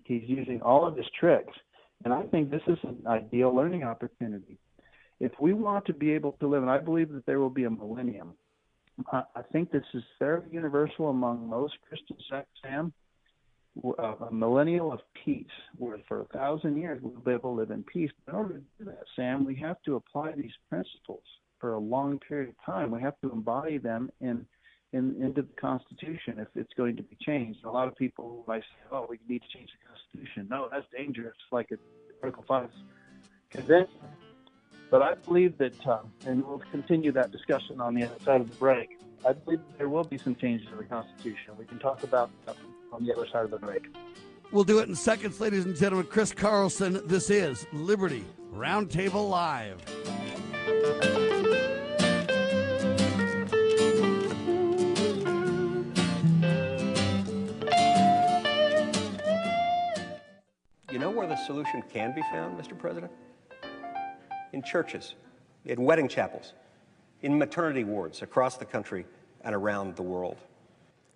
He's using all of his tricks, and I think this is an ideal learning opportunity if we want to be able to live, and I believe that there will be a millennium, I, I think this is fairly universal among most Christian sects, Sam, a millennial of peace, where for a thousand years we'll be able to live in peace. But in order to do that, Sam, we have to apply these principles for a long period of time. We have to embody them in, in into the Constitution if it's going to be changed. A lot of people might say, "Oh, we need to change the Constitution." No, that's dangerous. Like Article Five convention but I believe that, uh, and we'll continue that discussion on the other side of the break. I believe there will be some changes to the Constitution. We can talk about that on the other side of the break. We'll do it in seconds, ladies and gentlemen. Chris Carlson, this is Liberty Roundtable Live. You know where the solution can be found, Mr. President? in churches, in wedding chapels, in maternity wards across the country and around the world.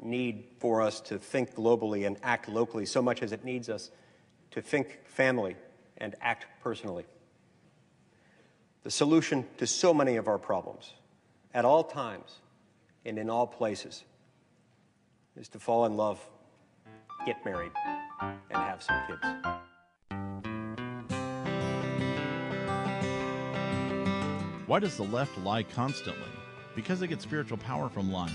need for us to think globally and act locally so much as it needs us to think family and act personally. The solution to so many of our problems, at all times and in all places, is to fall in love, get married, and have some kids. Why does the left lie constantly? Because they get spiritual power from lying.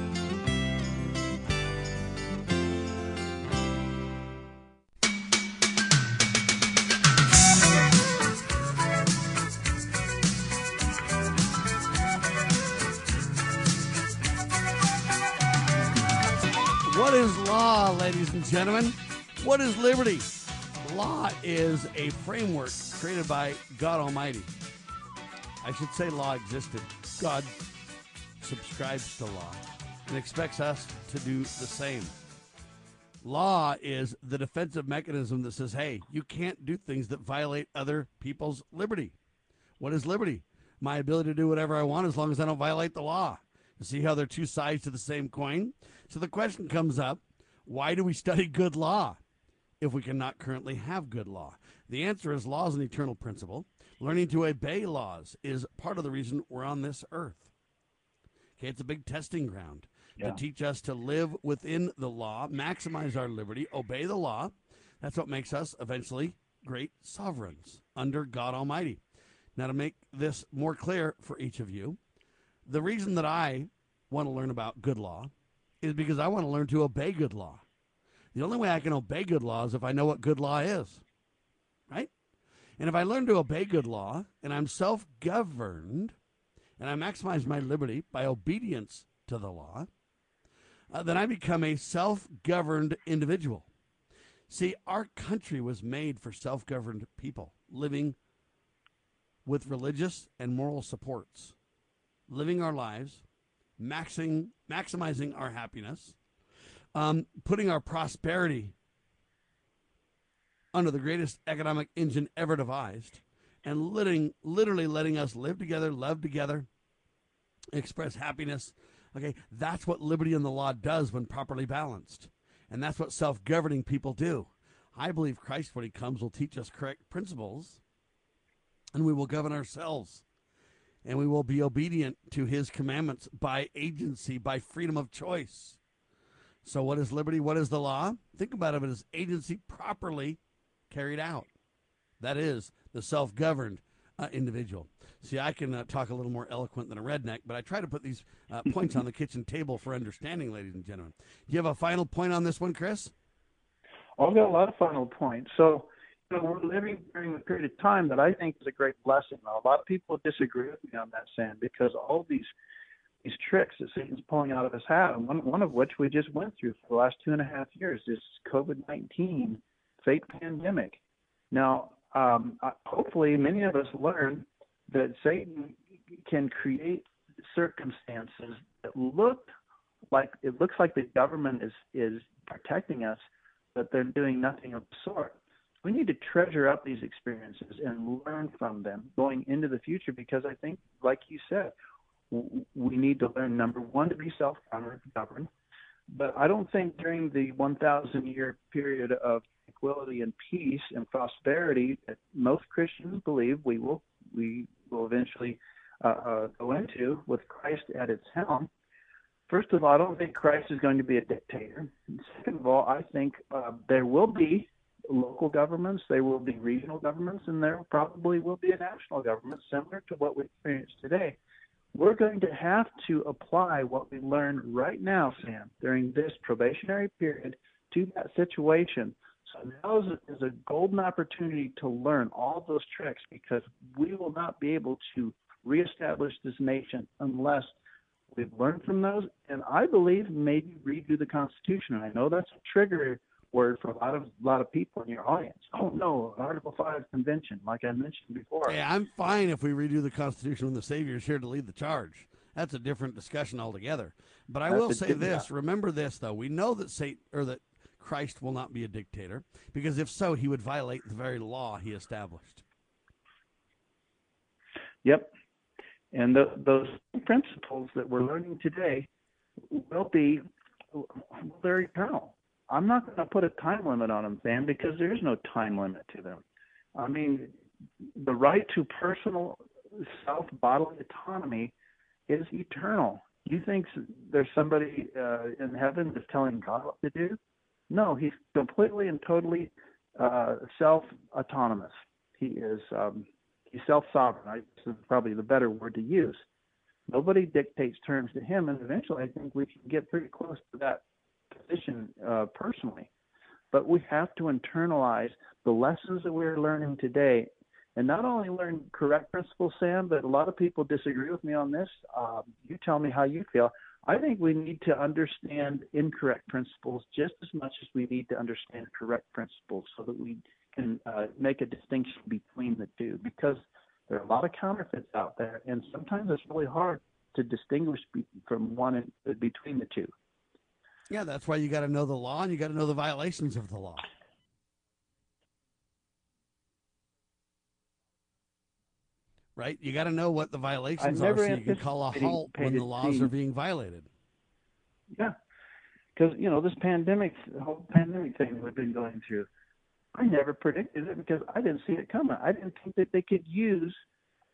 Gentlemen? What is liberty? Law is a framework created by God Almighty. I should say law existed. God subscribes to law and expects us to do the same. Law is the defensive mechanism that says, hey, you can't do things that violate other people's liberty. What is liberty? My ability to do whatever I want as long as I don't violate the law. You see how they're two sides to the same coin? So the question comes up why do we study good law if we cannot currently have good law? The answer is law is an eternal principle. Learning to obey laws is part of the reason we're on this earth. Okay, it's a big testing ground Yeah. to teach us to live within the law, maximize our liberty, obey the law. That's what makes us eventually great sovereigns under God Almighty. Now, to make this more clear for each of you, the reason that I want to learn about good law is because I want to learn to obey good law. The only way I can obey good law is if I know what good law is, right? And if I learn to obey good law and I'm self governed and I maximize my liberty by obedience to the law, uh, then I become a self governed individual. See, our country was made for self governed people living with religious and moral supports, living our lives, maxing, maximizing our happiness, um, putting our prosperity under the greatest economic engine ever devised, and letting, literally letting us live together, love together, express happiness. Okay, that's what liberty and the law does when properly balanced. And that's what self governing people do. I believe Christ, when he comes, will teach us correct principles and we will govern ourselves and we will be obedient to his commandments by agency, by freedom of choice. So, what is liberty? What is the law? Think about it as agency properly carried out. That is the self governed uh, individual. See, I can uh, talk a little more eloquent than a redneck, but I try to put these uh, points on the kitchen table for understanding, ladies and gentlemen. Do you have a final point on this one, Chris? I've got a lot of final points. So, you know, we're living during a period of time that I think is a great blessing. Now, a lot of people disagree with me on that, Sam, because all these these tricks that Satan's pulling out of his hat, and one, one of which we just went through for the last two and a half years, is COVID 19 fake pandemic. Now, um, hopefully, many of us learn that Satan can create circumstances that look like it looks like the government is is protecting us, but they're doing nothing of the sort. We need to treasure up these experiences and learn from them going into the future because I think, like you said, we need to learn number one to be self-governed. But I don't think during the 1,000 year period of tranquility and peace and prosperity that most Christians believe we will we will eventually uh, uh, go into with Christ at its helm. First of all, I don't think Christ is going to be a dictator. Second of all, I think uh, there will be local governments, there will be regional governments, and there probably will be a national government similar to what we experience today. We're going to have to apply what we learned right now, Sam, during this probationary period to that situation so now is a, golden opportunity to learn all those tricks because we will not be able to reestablish this nation unless we've learned from those. And I believe maybe redo the Constitution. And I know that's a trigger word for a lot of a lot of people in your audience. Oh no, Article Five Convention, like I mentioned before. Yeah, I'm fine if we redo the Constitution when the Savior is here to lead the charge. That's a different discussion altogether. But I that's will say this: remember this though. We know that Satan or that Christ will not be a dictator, because if so, he would violate the very law he established. Yep. And the, those principles that we're learning today will be they're eternal. I'm not going to put a time limit on them, Sam, because there is no time limit to them. I mean, the right to personal self bodily autonomy is eternal. You think there's somebody uh, in heaven that's telling God what to do? No, he's completely and totally uh, self autonomous. He is um, he's self sovereign. This is probably the better word to use. Nobody dictates terms to him, and eventually, I think we can get pretty close to that position uh, personally. But we have to internalize the lessons that we're learning today, and not only learn correct principles, Sam, but a lot of people disagree with me on this. Um, you tell me how you feel. I think we need to understand incorrect principles just as much as we need to understand correct principles so that we can uh, make a distinction between the two because there are a lot of counterfeits out there and sometimes it's really hard to distinguish be- from one and, between the two. Yeah, that's why you got to know the law and you got to know the violations of the law. right? You got to know what the violations are so you can call a halt when the laws are being violated. Yeah, because you know this pandemic, the whole pandemic thing we've been going through. I never predicted it because I didn't see it coming. I didn't think that they could use.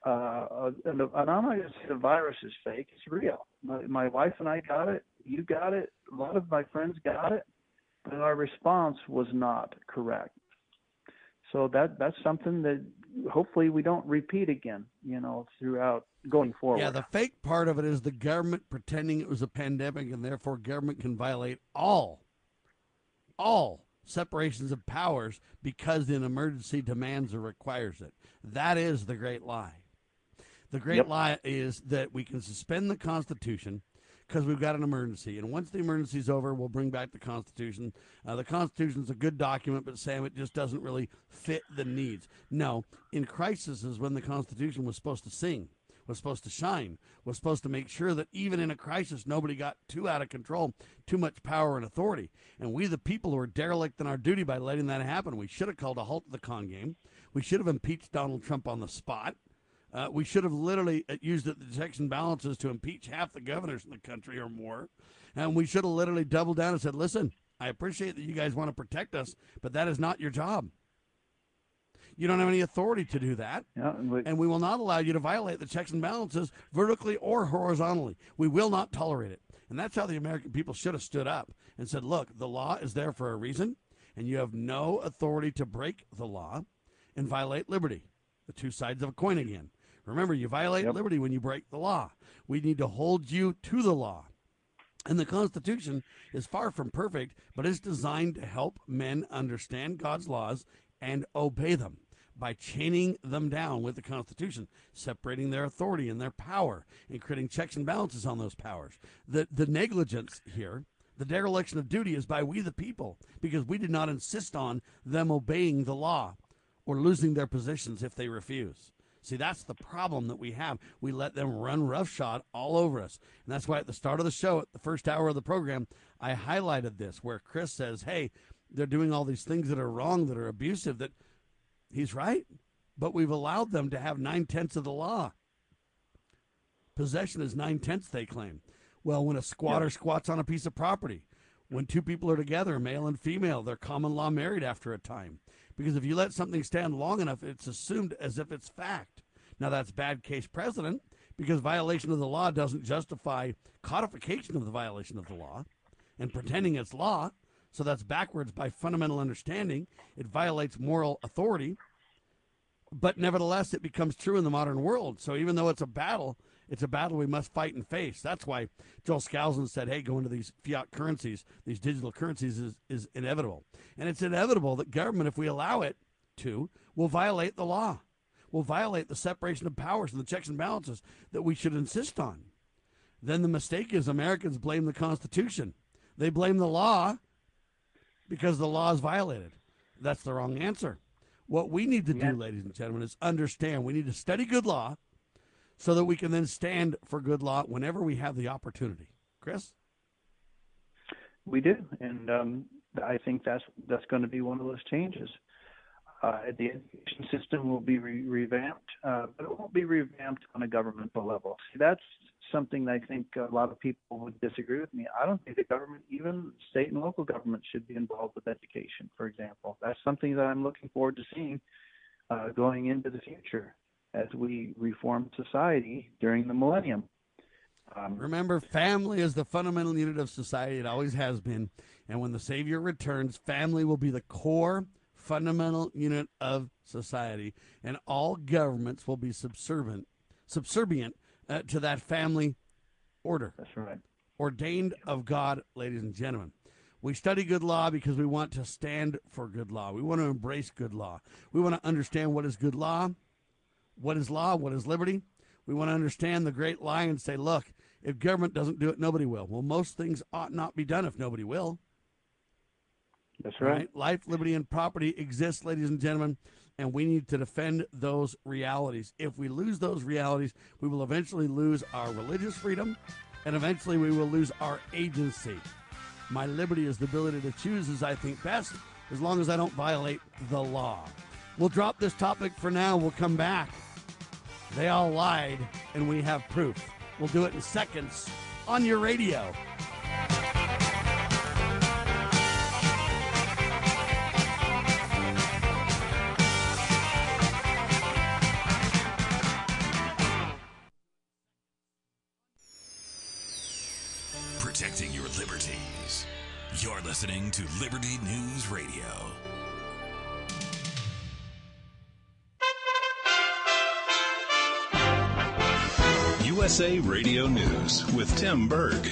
Uh, and I'm not going to say the virus is fake; it's real. My, my wife and I got it. You got it. A lot of my friends got it, but our response was not correct. So that that's something that hopefully we don't repeat again, you know, throughout going forward. Yeah, the fake part of it is the government pretending it was a pandemic and therefore government can violate all, all separations of powers because an emergency demands or requires it. That is the great lie. The great Yep. lie is that we can suspend the Constitution because we've got an emergency. And once the emergency is over, we'll bring back the Constitution. Uh, the Constitution is a good document, but Sam, it just doesn't really fit the needs. No, in crisis is when the Constitution was supposed to sing, was supposed to shine, was supposed to make sure that even in a crisis, nobody got too out of control, too much power and authority. And we, the people, were derelict in our duty by letting that happen. We should have called a halt to the con game. We should have impeached Donald Trump on the spot. Uh, we should have literally uh, used the checks and balances to impeach half the governors in the country or more. And we should have literally doubled down and said, listen, I appreciate that you guys want to protect us, but that is not your job. You don't have any authority to do that. Yeah, we- and we will not allow you to violate the checks and balances vertically or horizontally. We will not tolerate it. And that's how the American people should have stood up and said, look, the law is there for a reason, and you have no authority to break the law and violate liberty. The two sides of a coin again. Remember, you violate liberty when you break the law. We need to hold you to the law. And the Constitution is far from perfect, but it's designed to help men understand God's laws and obey them by chaining them down with the Constitution, separating their authority and their power, and creating checks and balances on those powers. The, the negligence here, the dereliction of duty, is by we the people, because we did not insist on them obeying the law or losing their positions if they refuse. See, that's the problem that we have. We let them run roughshod all over us. And that's why at the start of the show, at the first hour of the program, I highlighted this where Chris says, hey, they're doing all these things that are wrong, that are abusive, that he's right. But we've allowed them to have nine tenths of the law. Possession is nine tenths, they claim. Well, when a squatter squats on a piece of property, when two people are together, male and female, they're common law married after a time. Because if you let something stand long enough, it's assumed as if it's fact. Now, that's bad case precedent because violation of the law doesn't justify codification of the violation of the law and pretending it's law. So that's backwards by fundamental understanding. It violates moral authority. But nevertheless, it becomes true in the modern world. So even though it's a battle, it's a battle we must fight and face. That's why Joel Skousen said, hey, going to these fiat currencies, these digital currencies is, is inevitable. And it's inevitable that government, if we allow it to, will violate the law, will violate the separation of powers and the checks and balances that we should insist on. Then the mistake is Americans blame the Constitution. They blame the law because the law is violated. That's the wrong answer. What we need to do, ladies and gentlemen, is understand we need to study good law so that we can then stand for good law whenever we have the opportunity. Chris? We do, and um, I think that's that's going to be one of those changes. Uh, the education system will be re- revamped, uh, but it won't be revamped on a governmental level. See, that's something that I think a lot of people would disagree with me. I don't think the government, even state and local government, should be involved with education. For example, that's something that I'm looking forward to seeing uh, going into the future as we reform society during the millennium. Um, Remember, family is the fundamental unit of society. It always has been. And when the Savior returns, family will be the core fundamental unit of society. And all governments will be subservient, subservient uh, to that family order. That's right. Ordained of God, ladies and gentlemen. We study good law because we want to stand for good law. We want to embrace good law. We want to understand what is good law, what is law, what is liberty. We want to understand the great lie and say, look, if government doesn't do it, nobody will. Well, most things ought not be done if nobody will. That's right. Life, liberty, and property exist, ladies and gentlemen, and we need to defend those realities. If we lose those realities, we will eventually lose our religious freedom, and eventually we will lose our agency. My liberty is the ability to choose as I think best, as long as I don't violate the law. We'll drop this topic for now. We'll come back. They all lied, and we have proof. We'll do it in seconds on your radio. Protecting your liberties. You're listening to Liberty News Radio. USA Radio News with Tim Berg.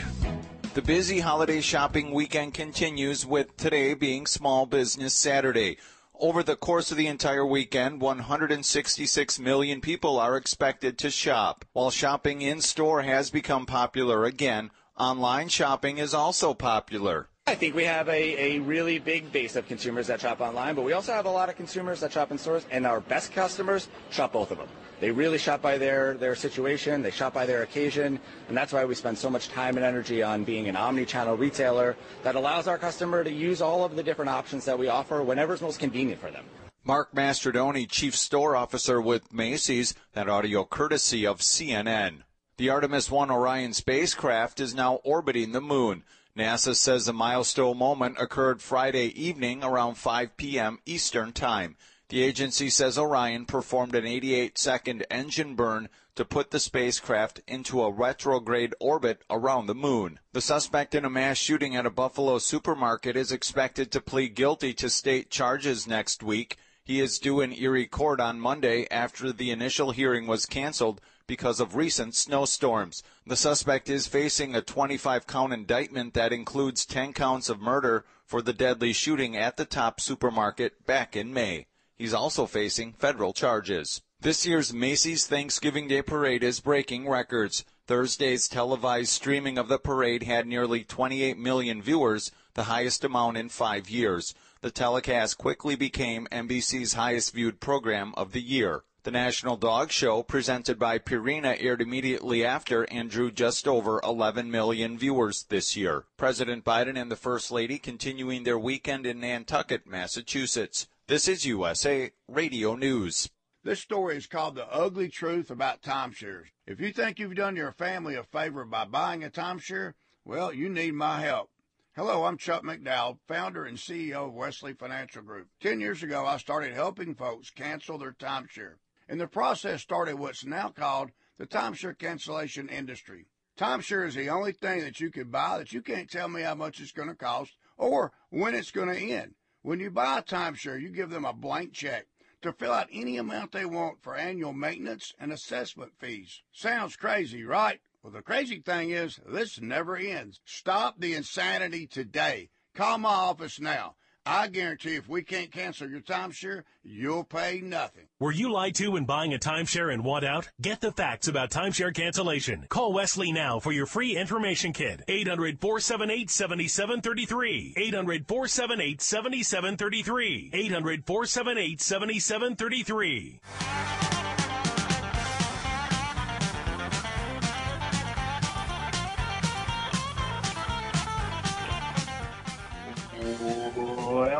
The busy holiday shopping weekend continues with today being Small Business Saturday. Over the course of the entire weekend, 166 million people are expected to shop. While shopping in store has become popular again, online shopping is also popular. I think we have a, a really big base of consumers that shop online, but we also have a lot of consumers that shop in stores, and our best customers shop both of them. They really shop by their, their situation, they shop by their occasion, and that's why we spend so much time and energy on being an omni-channel retailer that allows our customer to use all of the different options that we offer whenever it's most convenient for them. Marc Mastronardi, Chief Store Officer with Macy's, that audio courtesy of CNN. The Artemis 1 Orion spacecraft is now orbiting the moon. NASA says the milestone moment occurred Friday evening around 5 p.m. Eastern Time. The agency says Orion performed an 88 second engine burn to put the spacecraft into a retrograde orbit around the moon. The suspect in a mass shooting at a Buffalo supermarket is expected to plead guilty to state charges next week. He is due in Erie court on Monday after the initial hearing was canceled because of recent snowstorms. The suspect is facing a 25 count indictment that includes 10 counts of murder for the deadly shooting at the top supermarket back in May. He's also facing federal charges. This year's Macy's Thanksgiving Day Parade is breaking records. Thursday's televised streaming of the parade had nearly 28 million viewers, the highest amount in five years. The telecast quickly became NBC's highest viewed program of the year. The National Dog Show, presented by Purina, aired immediately after and drew just over 11 million viewers this year. President Biden and the First Lady continuing their weekend in Nantucket, Massachusetts. This is USA Radio News. This story is called The Ugly Truth About Timeshares. If you think you've done your family a favor by buying a timeshare, well, you need my help. Hello, I'm Chuck McDowell, founder and CEO of Wesley Financial Group. Ten years ago, I started helping folks cancel their timeshare. And the process started what's now called the timeshare cancellation industry. Timeshare is the only thing that you can buy that you can't tell me how much it's going to cost or when it's going to end. When you buy a timeshare, you give them a blank check to fill out any amount they want for annual maintenance and assessment fees. Sounds crazy, right? Well, the crazy thing is, this never ends. Stop the insanity today. Call my office now. I guarantee if we can't cancel your timeshare, you'll pay nothing. Were you lied to when buying a timeshare and want out? Get the facts about timeshare cancellation. Call Wesley now for your free information kit. 800 478 7733. 800 478 7733. 800 478 7733.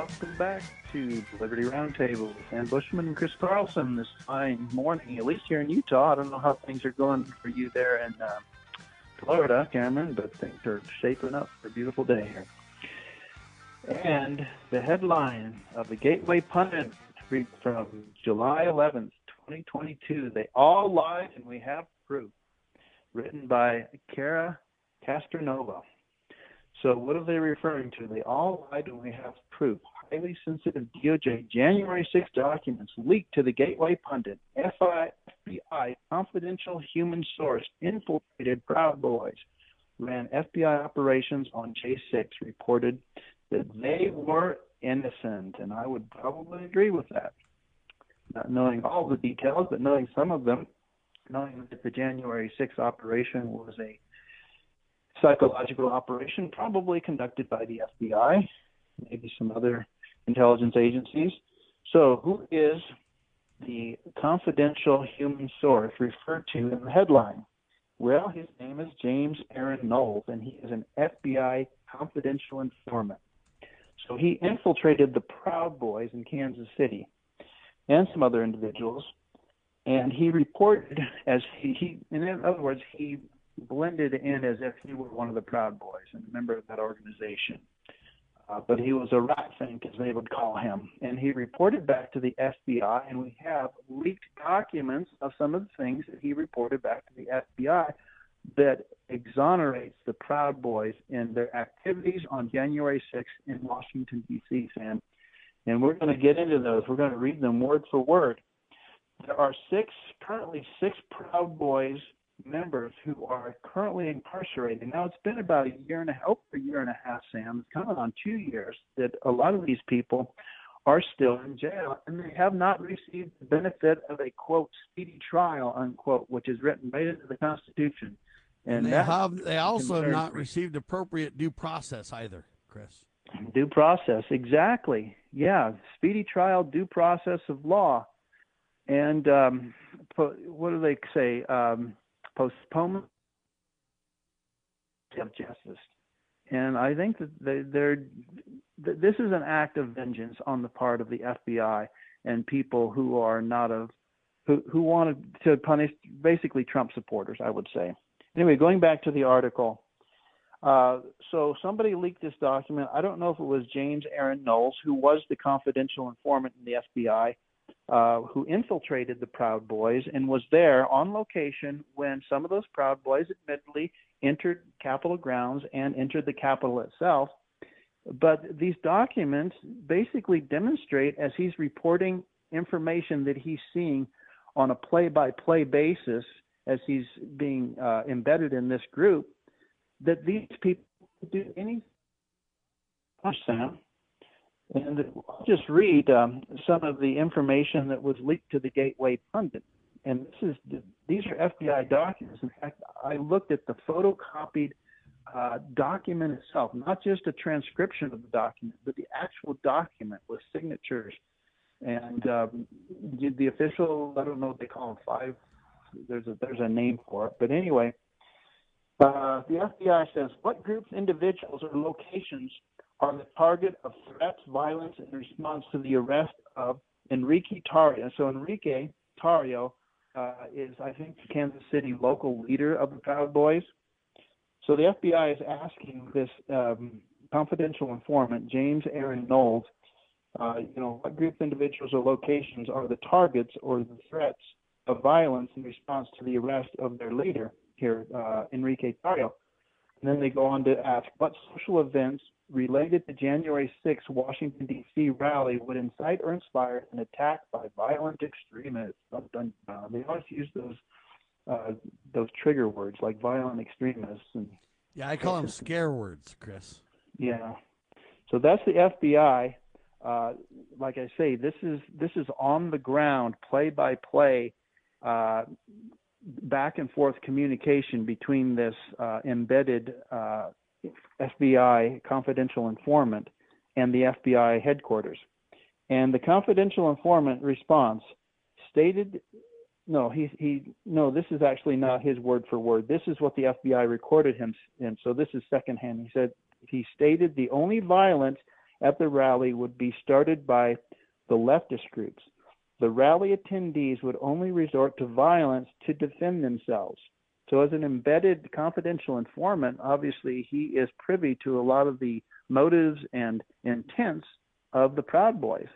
Welcome back to Liberty Roundtable Sam Bushman and Chris Carlson this fine morning, at least here in Utah. I don't know how things are going for you there in uh, Florida, Cameron, but things are shaping up for a beautiful day here. And the headline of the Gateway Pundit from July 11th, 2022 They All Lied and We Have Proof, written by Cara Castronuova. So what are they referring to? They all lied and we have proof. Highly sensitive DOJ January 6 documents leaked to the Gateway Pundit. FBI confidential human source infiltrated Proud Boys, ran FBI operations on J6, reported that they were innocent, and I would probably agree with that. Not knowing all the details, but knowing some of them, knowing that the January 6 operation was a psychological operation, probably conducted by the FBI, maybe some other intelligence agencies. So, who is the confidential human source referred to in the headline? Well, his name is James Aaron Knowles, and he is an FBI confidential informant. So he infiltrated the Proud Boys in Kansas City and some other individuals, and he reported as he, he in other words, he blended in as if he were one of the Proud Boys and a member of that organization. Uh, but he was a rat fink, as they would call him. And he reported back to the FBI, and we have leaked documents of some of the things that he reported back to the FBI that exonerates the Proud Boys in their activities on January 6th in Washington, D.C., Sam. And we're going to get into those. We're going to read them word for word. There are six, currently six Proud Boys members who are currently incarcerated. Now it's been about a year and a half, over a year and a half, Sam, it's coming on two years that a lot of these people are still in jail and they have not received the benefit of a quote speedy trial unquote, which is written right into the Constitution. And, And they have they also have not received appropriate due process either, Chris. Due process, exactly. Yeah, speedy trial, due process of law, and um, what do they say? Um, postponement of justice. And I think that they, they're th- this is an act of vengeance on the part of the FBI and people who are not of who who wanted to punish basically Trump supporters. I would say. Anyway, going back to the article. Uh, so somebody leaked this document. I don't know if it was James Aaron Knowles, who was the confidential informant in the FBI, uh, who infiltrated the Proud Boys and was there on location when some of those Proud Boys admittedly entered Capitol grounds and entered the Capitol itself. But these documents basically demonstrate, as he's reporting information that he's seeing on a play by play basis as he's being uh, embedded in this group, that these people do anything. Sam. And I'll just read um, some of the information that was leaked to the Gateway Pundit. And this is these are FBI documents. In fact, I looked at the photocopied uh, document itself, not just a transcription of the document, but the actual document with signatures and um, the official. I don't know what they call them. Five. There's a there's a name for it, but anyway, uh, the FBI says what groups, individuals, or locations are the target of threats, violence, in response to the arrest of Enrique Tarrio. So Enrique Tarrio uh, is, I think, the Kansas City local leader of the Proud Boys. So the FBI is asking this um, confidential informant, James Aaron Knowles, uh, you know, what group, individuals, or locations are the targets or the threats of violence in response to the arrest of their leader here, uh, Enrique Tarrio. And then they go on to ask what social events related to January 6th Washington, D.C. rally would incite or inspire an attack by violent extremists. Dun, dun, dun. They always use those uh, those trigger words like violent extremists and Yeah, I call them scare words, Chris. yeah. So that's the FBI. Uh, like I say, this is this is on the ground, play by play, uh, back and forth communication between this uh, embedded uh, FBI confidential informant and the FBI headquarters. And the confidential informant response stated no, he he no, this is actually not his word for word. This is what the FBI recorded him in. So this is secondhand. He said he stated the only violence at the rally would be started by the leftist groups. The rally attendees would only resort to violence to defend themselves. So, as an embedded confidential informant, obviously he is privy to a lot of the motives and intents of the Proud Boys.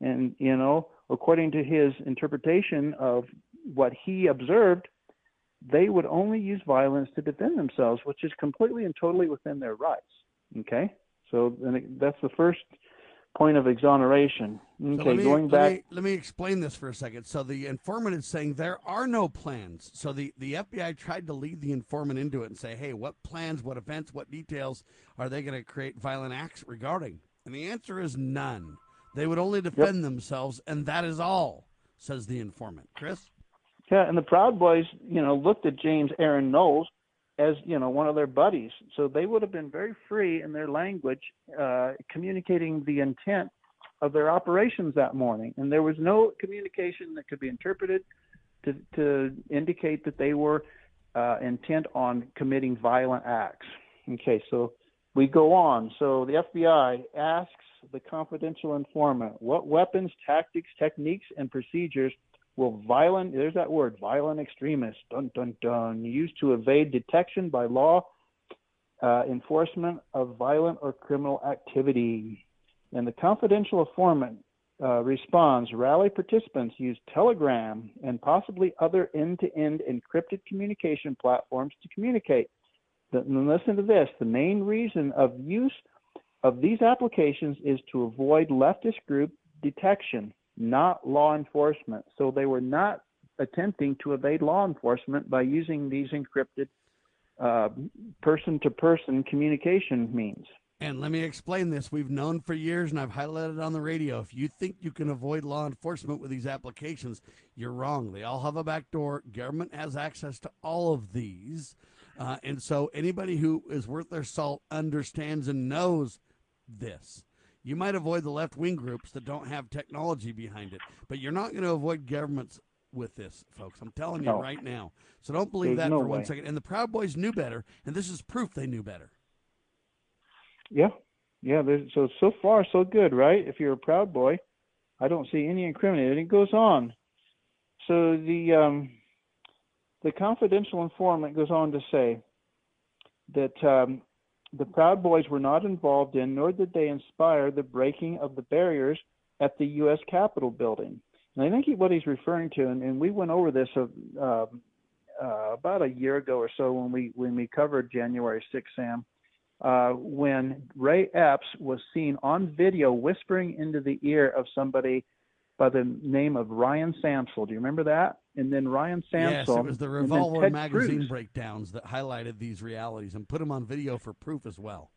And, you know, according to his interpretation of what he observed, they would only use violence to defend themselves, which is completely and totally within their rights. Okay? So that's the first point of exoneration. Okay, let me, going let back. me- let me explain this for a second. So the informant is saying there are no plans. So the, the FBI tried to lead the informant into it and say, hey, what plans, what events, what details are they going to create violent acts regarding? And the answer is none. They would only defend themselves, and that is all, says the informant. Chris? Yeah, and the Proud Boys, you know, looked at James Aaron Knowles as, you know, one of their buddies. So they would have been very free in their language, uh, communicating the intent of their operations that morning. And there was no communication that could be interpreted to, to indicate that they were uh, intent on committing violent acts. Okay, so we go on. So the FBI asks the confidential informant what weapons, tactics, techniques, and procedures will violent there's that word violent extremists dun dun dun. Used to evade detection by law uh, enforcement of violent or criminal activity. And the confidential informant uh, responds rally participants use telegram and possibly other end-to-end encrypted communication platforms to communicate. The- listen to this. The main reason of use of these applications is to avoid leftist group detection not law enforcement. So they were not attempting to evade law enforcement by using these encrypted person to person communication means. And let me explain this. We've known for years, and I've highlighted on the radio. If you think you can avoid law enforcement with these applications, you're wrong. They all have a back door. Government has access to all of these. Uh, and so anybody who is worth their salt understands and knows this. You might avoid the left wing groups that don't have technology behind it, but you're not going to avoid governments with this, folks. I'm telling you No. right now. So don't believe There's that no for one way. second. And the Proud Boys knew better, and this is proof they knew better. Yeah, yeah. So so far so good, right? If you're a proud boy, I don't see any incriminating. It goes on. So the um, the confidential informant goes on to say that um, the Proud Boys were not involved in, nor did they inspire the breaking of the barriers at the U.S. Capitol building. And I think what he's referring to, and, and we went over this uh, um, uh, about a year ago or so when we when we covered January 6th, Sam uh, when Ray Epps was seen on video whispering into the ear of somebody by the name of Ryan Samsel. Do you remember that? And then Ryan Samsel. Yes, it was the Revolver magazine Cruz. breakdowns that highlighted these realities and put them on video for proof as well.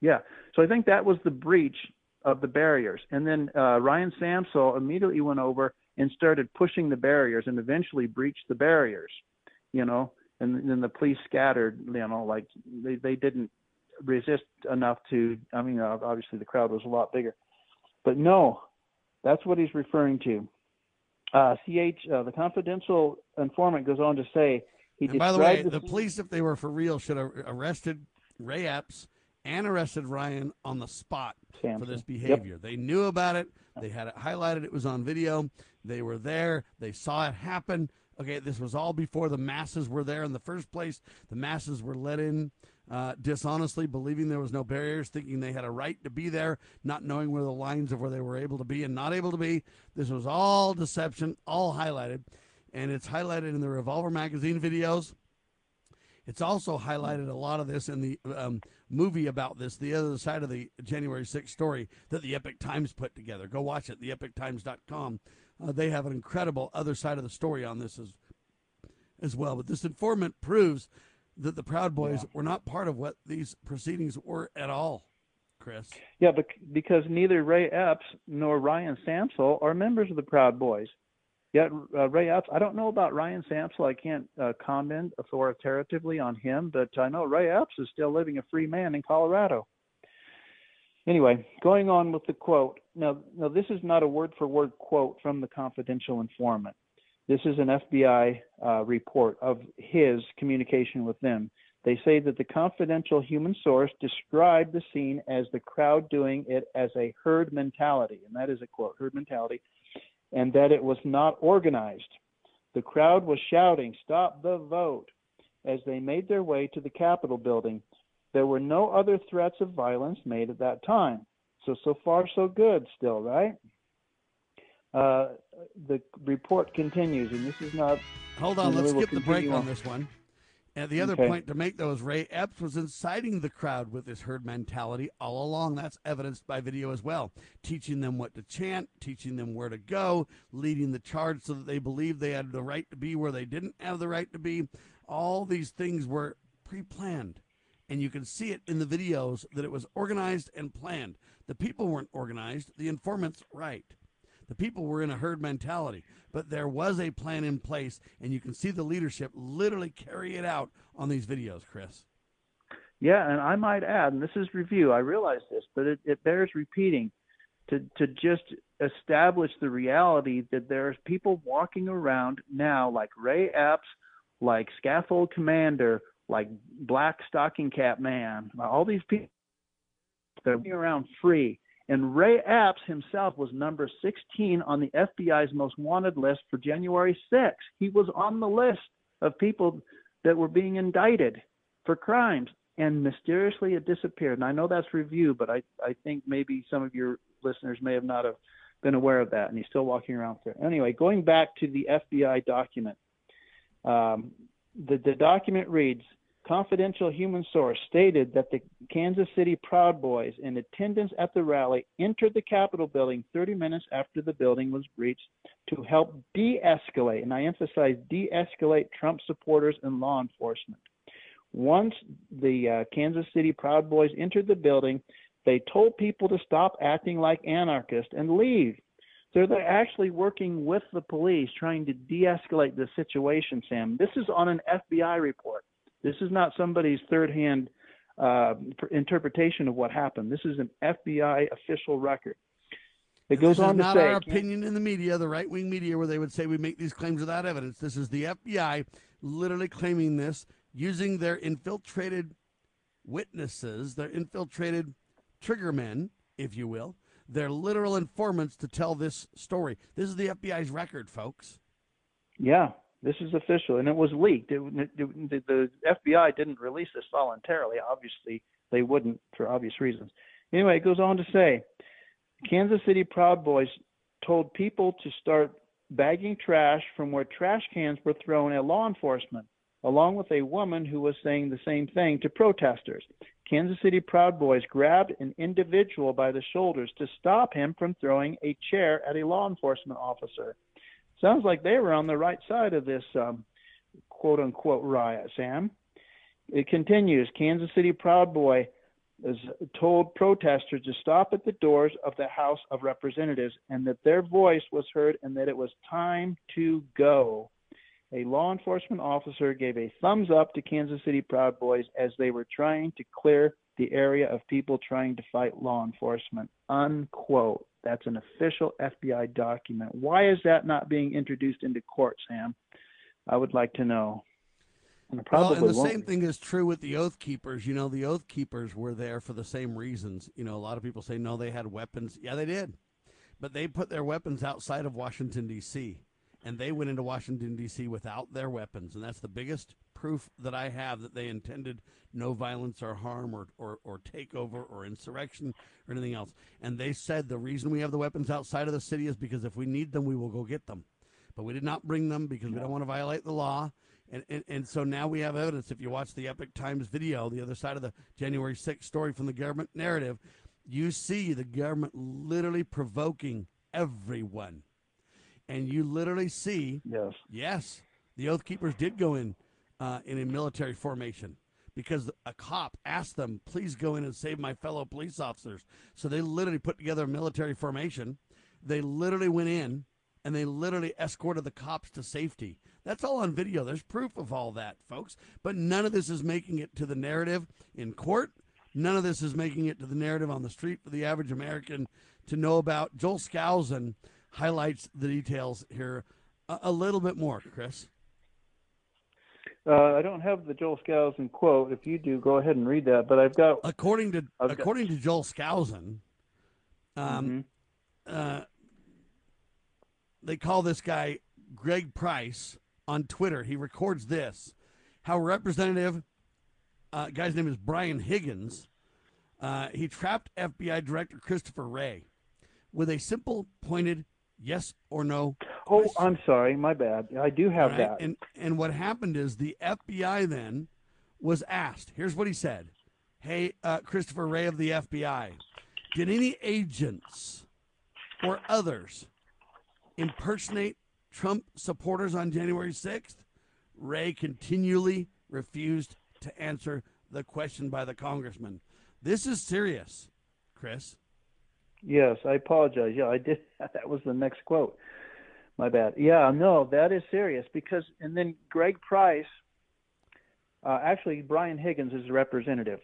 Yeah. So I think that was the breach of the barriers. And then uh, Ryan Samsel immediately went over and started pushing the barriers and eventually breached the barriers, you know, and then the police scattered, you know, like they, they didn't resist enough to, I mean, obviously the crowd was a lot bigger. But no, that's what he's referring to. Uh, CH, uh, the confidential informant goes on to say, he And by the way, described the police, if they were for real, should have arrested Ray Epps and arrested Ryan on the spot for Samsel. this Yep. behavior. They knew about it. They had it highlighted. It was on video. They were there. They saw it happen. Okay, this was all before the masses were there in the first place. The masses were let in uh, dishonestly, believing there was no barriers, thinking they had a right to be there, not knowing where the lines of where they were able to be and not able to be. This was all deception, all highlighted, and it's highlighted in the Revolver magazine videos. It's also highlighted a lot of this in the um, movie about this, the other side of the January 6th story that the Epoch Times put together. Go watch it, theepochtimes.com. Uh, they have an incredible other side of the story on this as, as well. But this informant proves that the Proud Boys were not part of what these proceedings were at all, Chris. Yeah, but because neither Ray Epps nor Ryan Samsel are members of the Proud Boys. Yet uh, Ray Epps, I don't know about Ryan Samsel. I can't uh, comment authoritatively on him, but I know Ray Epps is still living a free man in Colorado. Anyway, going on with the quote. Now, now this is not a word for word quote from the confidential informant. This is an FBI uh, report of his communication with them. They say that the confidential human source described the scene as the crowd doing it as a herd mentality, and that is a quote, herd mentality, and that it was not organized. The crowd was shouting, Stop the vote, as they made their way to the Capitol building. There were no other threats of violence made at that time. So, so far, so good still, right? Uh, the report continues, and this is not. Hold on, let's skip the break continue on this one. And the other Okay. point to make, though, is Ray Epps was inciting the crowd with this herd mentality all along. That's evidenced by video as well. Teaching them what to chant, teaching them where to go, leading the charge so that they believed they had the right to be where they didn't have the right to be. All these things were pre planned. And you can see it in the videos that it was organized and planned. The people weren't organized, the informants, right. The people were in a herd mentality, but there was a plan in place, and you can see the leadership literally carry it out on these videos, Chris. Yeah, and I might add, and this is review, I realize this, but it, it bears repeating to, to just establish the reality that there's people walking around now like Ray Epps, like Scaffold Commander, like Black Stocking Cap Man, all these people walking around free. And Ray Epps himself was number 16 on the FBI's most wanted list for January 6th. He was on the list of people that were being indicted for crimes and mysteriously it disappeared. And I know that's review, but I, I think maybe some of your listeners may have not have been aware of that, and he's still walking around there. Anyway, going back to the FBI document, um, the, the document reads confidential human source stated that the Kansas City Proud Boys in attendance at the rally entered the Capitol building 30 minutes after the building was breached to help de escalate, and I emphasize de escalate Trump supporters and law enforcement. Once the uh, Kansas City Proud Boys entered the building, they told people to stop acting like anarchists and leave. So they're actually working with the police trying to de escalate the situation, Sam. This is on an FBI report. This is not somebody's third hand uh, interpretation of what happened. This is an FBI official record. It goes this on is to not say, our opinion in the media, the right wing media, where they would say we make these claims without evidence. This is the FBI literally claiming this using their infiltrated witnesses, their infiltrated triggermen, if you will, their literal informants to tell this story. This is the FBI's record, folks. Yeah, this is official, and it was leaked. It, it, the FBI didn't release this voluntarily. Obviously, they wouldn't for obvious reasons. Anyway, it goes on to say Kansas City Proud Boys told people to start bagging trash from where trash cans were thrown at law enforcement, along with a woman who was saying the same thing to protesters. Kansas City Proud Boys grabbed an individual by the shoulders to stop him from throwing a chair at a law enforcement officer. Sounds like they were on the right side of this um, quote unquote riot, Sam. It continues Kansas City Proud Boy has told protesters to stop at the doors of the House of Representatives and that their voice was heard and that it was time to go. A law enforcement officer gave a thumbs up to Kansas City Proud Boys as they were trying to clear the area of people trying to fight law enforcement. Unquote. That's an official FBI document. Why is that not being introduced into court, Sam? I would like to know. And well, and the won't. same thing is true with the Oath Keepers. You know, the Oath Keepers were there for the same reasons. You know, a lot of people say no, they had weapons. Yeah, they did, but they put their weapons outside of Washington D.C. and they went into Washington D.C. without their weapons, and that's the biggest proof that I have that they intended no violence or harm or, or, or takeover or insurrection or anything else. And they said the reason we have the weapons outside of the city is because if we need them, we will go get them. But we did not bring them because we don't want to violate the law. And, and, and so now we have evidence. If you watch the Epoch Times video, the other side of the January 6th story from the government narrative, you see the government literally provoking everyone. And you literally see, yes, yes, the Oath Keepers did go in uh, in a military formation because a cop asked them, please go in and save my fellow police officers. So they literally put together a military formation. They literally went in and they literally escorted the cops to safety. That's all on video. There's proof of all that, folks. But none of this is making it to the narrative in court. None of this is making it to the narrative on the street for the average American to know about. Joel Skousen highlights the details here a, a little bit more, Chris. Uh, I don't have the Joel Skousen quote. If you do, go ahead and read that. But I've got according to I've according got, to Joel Skousen, um, mm-hmm. uh, they call this guy Greg Price on Twitter. He records this: how Representative uh, guy's name is Brian Higgins. Uh, he trapped FBI Director Christopher Wray with a simple, pointed yes or no Oh, I'm sorry, my bad. I do have right? that. And and what happened is the FBI then was asked. Here's what he said: Hey, uh, Christopher Wray of the FBI, did any agents or others impersonate Trump supporters on January 6th? Wray continually refused to answer the question by the congressman. This is serious, Chris. Yes, I apologize. Yeah, I did. That was the next quote. My bad. Yeah, no, that is serious because, and then Greg Price, uh, actually, Brian Higgins is the representative.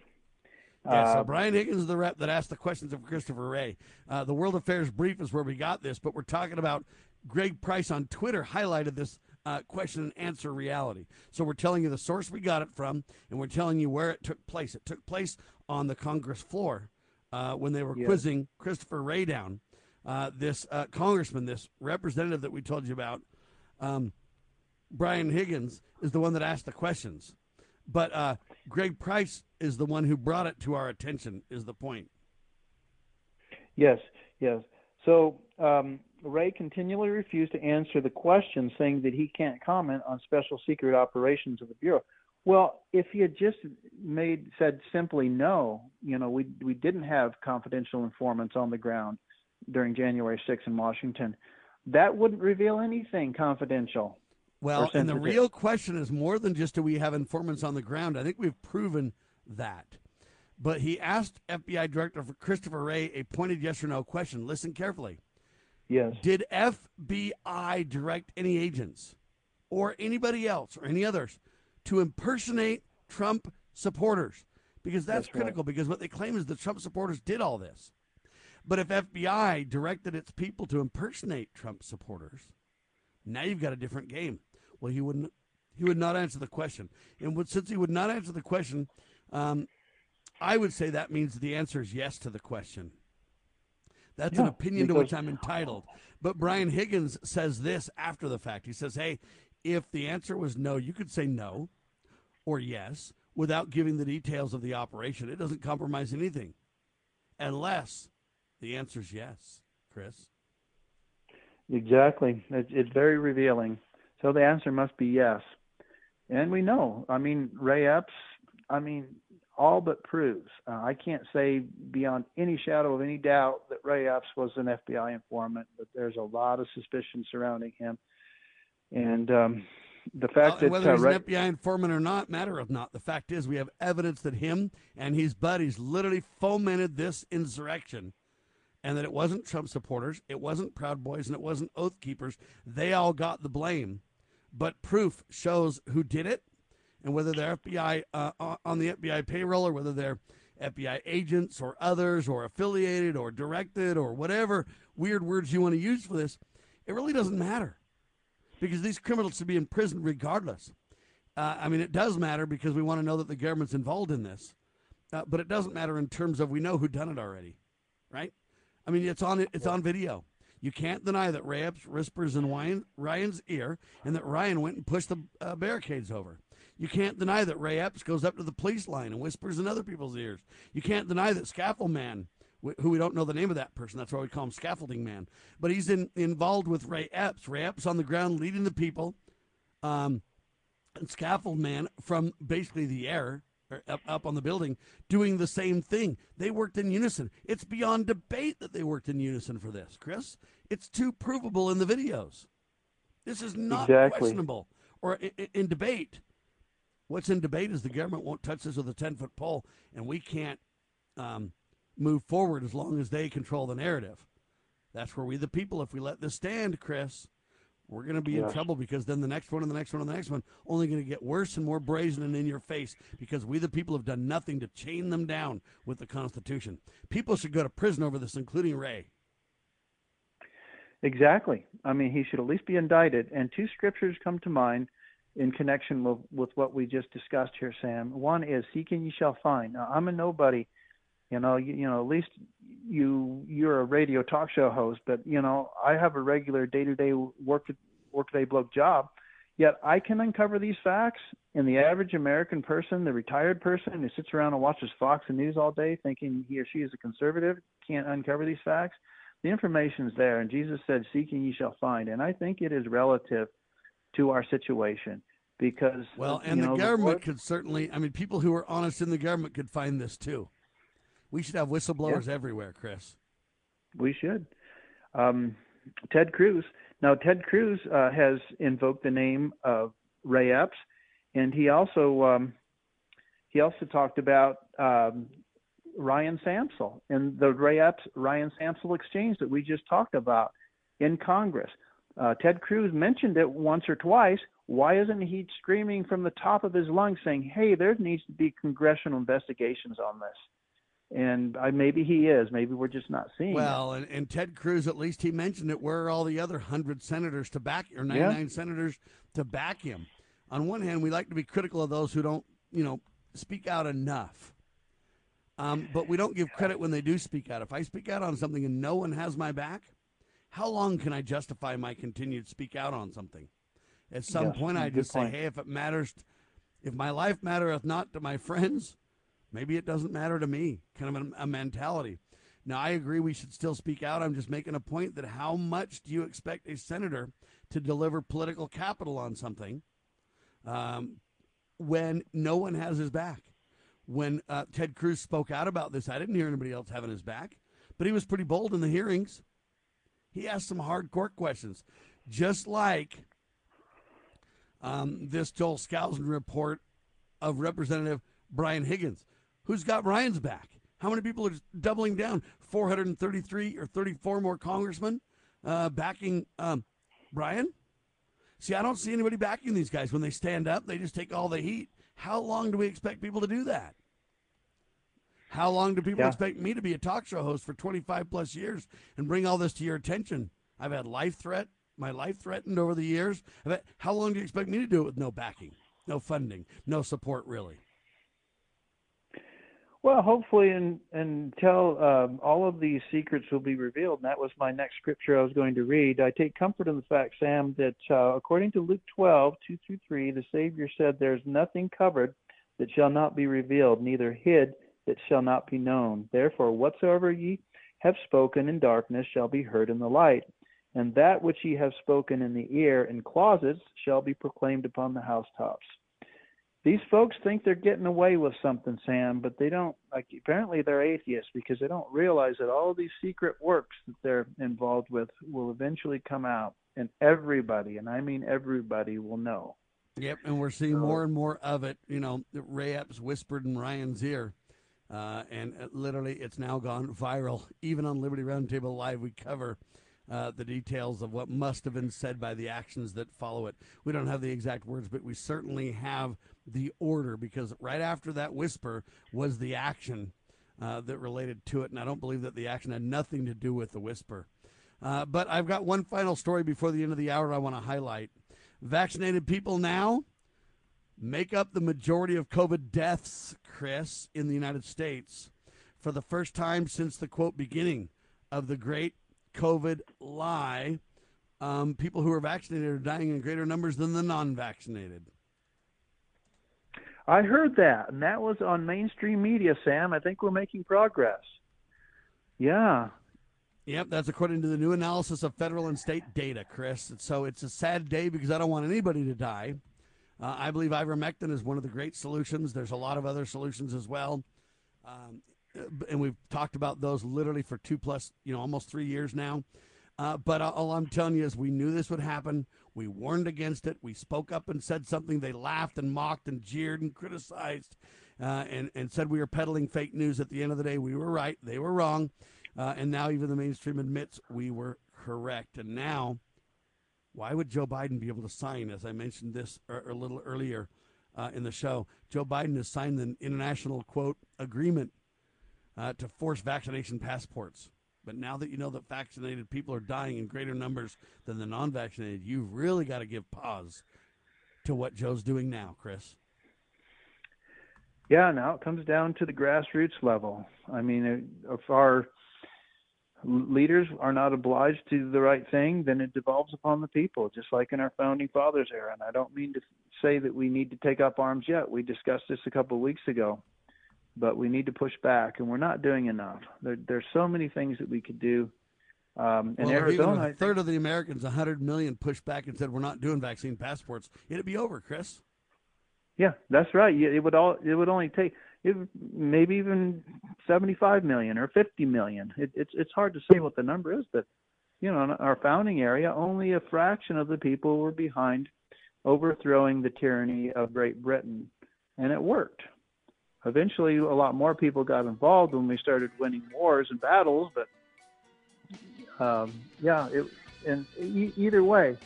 Yeah, so uh, Brian Higgins is the rep that asked the questions of Christopher Wray. Uh, the World Affairs Brief is where we got this, but we're talking about Greg Price on Twitter highlighted this uh, question and answer reality. So we're telling you the source we got it from, and we're telling you where it took place. It took place on the Congress floor uh, when they were yes. quizzing Christopher Wray down uh, this uh, congressman, this representative that we told you about, um, Brian Higgins, is the one that asked the questions. But uh, Greg Price is the one who brought it to our attention, is the point. Yes, yes. So um, Wray continually refused to answer the question, saying that he can't comment on special secret operations of the Bureau. Well, if he had just made said simply no, you know, we we didn't have confidential informants on the ground during January 6th in Washington. That wouldn't reveal anything confidential. Well, and the real question is more than just do we have informants on the ground. I think we've proven that. But he asked FBI Director Christopher Wray a pointed yes or no question. Listen carefully. Yes. Did FBI direct any agents or anybody else or any others to impersonate Trump supporters? Because that's, That's right. critical because what they claim is the Trump supporters did all this. But if FBI directed its people to impersonate Trump supporters, now you've got a different game. Well, he wouldn't. He would not answer the question, and would, since he would not answer the question, um, I would say that means the answer is yes to the question. That's an Yeah, opinion to which I'm entitled. But Brian Higgins says this after the fact. He says, "Hey, if the answer was no, you could say no or yes without giving the details of the operation. It doesn't compromise anything, unless the answer is yes." Chris. Exactly. It's, it's very revealing. So the answer must be yes. And we know. I mean, Ray Epps, I mean, all but proves. Uh, I can't say beyond any shadow of any doubt that Ray Epps was an FBI informant, but there's a lot of suspicion surrounding him. And um, the fact that whether uh, he's Ray, an FBI informant or not matter of not. The fact is, we have evidence that him and his buddies literally fomented this insurrection, and that it wasn't Trump supporters, it wasn't Proud Boys, and it wasn't Oath Keepers. They all got the blame, but proof shows who did it, and whether they're FBI uh, on the FBI payroll or whether they're FBI agents or others or affiliated or directed or whatever weird words you want to use for this, it really doesn't matter because these criminals should be in prison regardless. Uh, I mean, it does matter because we want to know that the government's involved in this, uh, but it doesn't matter in terms of we know who done it already, right? I mean, it's on it's on video. You can't deny that Ray Epps whispers in Ryan, Ryan's ear and that Ryan went and pushed the uh, barricades over. You can't deny that Ray Epps goes up to the police line and whispers in other people's ears. You can't deny that Scaffold Man, who we don't know the name of that person, that's why we call him Scaffolding Man, but he's in, involved with Ray Epps. Ray Epps on the ground leading the people, um, and Scaffold Man from basically the air or up, up on the building doing the same thing. They worked in unison. It's beyond debate that they worked in unison for this, Chris. It's too provable in the videos. This is not Exactly. questionable or in, in debate. What's in debate is the government won't touch this with a 10 foot pole, and we can't um, move forward as long as they control the narrative. That's where we, the people, if we let this stand, Chris, we're going to be in trouble because then the next one and the next one and the next one only going to get worse and more brazen and in your face because we, the people, have done nothing to chain them down with the Constitution. People should go to prison over this, including Ray. Exactly. I mean, he should at least be indicted. And two scriptures come to mind in connection with, with what we just discussed here, Sam. One is "Seek and ye shall find." Now, I'm a nobody. You know, you, you know, at least you you're a radio talk show host, but you know, I have a regular day-to-day work workday bloke job. Yet I can uncover these facts, and the average American person, the retired person who sits around and watches Fox and News all day, thinking he or she is a conservative, can't uncover these facts the information's there and jesus said seek and ye shall find and i think it is relative to our situation because Well, and know, the government word- could certainly, I mean, people who are honest in the government could find this too. We should have whistleblowers everywhere, Chris. we should um, ted cruz now ted cruz uh, has invoked the name of ray epps and he also um, he also talked about um, Ryan Samsel and the Ray Epps Ryan Samsel exchange that we just talked about in Congress. Uh, Ted Cruz mentioned it once or twice. Why isn't he screaming from the top of his lungs saying, "Hey, there needs to be congressional investigations on this"? And I, maybe he is. Maybe we're just not seeing. Well, and, and Ted Cruz, at least he mentioned it. Where are all the other hundred senators to back or ninety nine senators to back him? On one hand, we like to be critical of those who don't, you know, speak out enough. Um, but we don't give credit when they do speak out. If I speak out on something and no one has my back, how long can I justify my continued speak out on something? At some Yes, point, I just point. say, hey, if it matters, if my life mattereth not to my friends, maybe it doesn't matter to me. Kind of a, a mentality. Now, I agree we should still speak out. I'm just making a point that how much do you expect a senator to deliver political capital on something? Um, when no one has his back. When uh, Ted Cruz spoke out about this, I didn't hear anybody else having his back, but he was pretty bold in the hearings. He asked some hard court questions, just like um, this Joel Skousen report of Representative Brian Higgins. Who's got Ryan's back? How many people are doubling down? 433 or 34 more congressmen uh, backing um, Brian? See, I don't see anybody backing these guys. When they stand up, they just take all the heat. How long do we expect people to do that? How long do people Yeah. expect me to be a talk show host for 25 plus years and bring all this to your attention? I've had life threat, my life threatened over the years. Had- how long do you expect me to do it with no backing, no funding, no support, really? Well, hopefully, and until um, all of these secrets will be revealed, and that was my next scripture I was going to read. I take comfort in the fact, Sam, that uh, according to Luke 12, 2 through 3, the Savior said, There's nothing covered that shall not be revealed, neither hid that shall not be known. Therefore, whatsoever ye have spoken in darkness shall be heard in the light, and that which ye have spoken in the ear in closets shall be proclaimed upon the housetops these folks think they're getting away with something, Sam, but they don't. Like apparently they're atheists because they don't realize that all these secret works that they're involved with will eventually come out, and everybody, and I mean everybody, will know. Yep, and we're seeing more and more of it. You know, Ray Epps whispered in Ryan's ear, uh, and literally it's now gone viral. Even on Liberty Roundtable Live, we cover uh, the details of what must have been said by the actions that follow it. We don't have the exact words, but we certainly have the order because right after that whisper was the action uh, that related to it, and I don't believe that the action had nothing to do with the whisper. Uh, but I've got one final story before the end of the hour I want to highlight. Vaccinated people now make up the majority of COVID deaths, Chris, in the United States for the first time since the quote beginning of the great COVID lie. Um, people who are vaccinated are dying in greater numbers than the non vaccinated. I heard that, and that was on mainstream media, Sam. I think we're making progress. Yeah. Yep, that's according to the new analysis of federal and state data, Chris. And So it's a sad day because I don't want anybody to die. Uh, I believe ivermectin is one of the great solutions. There's a lot of other solutions as well. Um, and we've talked about those literally for two plus, you know, almost three years now. Uh, but all I'm telling you is we knew this would happen. We warned against it. We spoke up and said something. They laughed and mocked and jeered and criticized uh, and, and said we were peddling fake news. At the end of the day, we were right. They were wrong. Uh, and now even the mainstream admits we were correct. And now, why would Joe Biden be able to sign, as I mentioned this a, a little earlier uh, in the show? Joe Biden has signed the international, quote, agreement uh, to force vaccination passports. But now that you know that vaccinated people are dying in greater numbers than the non vaccinated, you've really got to give pause to what Joe's doing now, Chris. Yeah, now it comes down to the grassroots level. I mean, uh, if our leaders are not obliged to do the right thing, then it devolves upon the people, just like in our founding fathers era. And I don't mean to say that we need to take up arms yet. We discussed this a couple of weeks ago, but we need to push back, and we're not doing enough. There, there's so many things that we could do. Um, in well, Arizona, a third of the Americans, 100 million, pushed back and said we're not doing vaccine passports, it'd be over, Chris. Yeah, that's right. It would all it would only take it maybe even 75 million or 50 million. It, it's it's hard to say what the number is, but you know, in our founding area, only a fraction of the people were behind overthrowing the tyranny of Great Britain, and it worked. Eventually, a lot more people got involved when we started winning wars and battles, but um, yeah, it, and e- either way,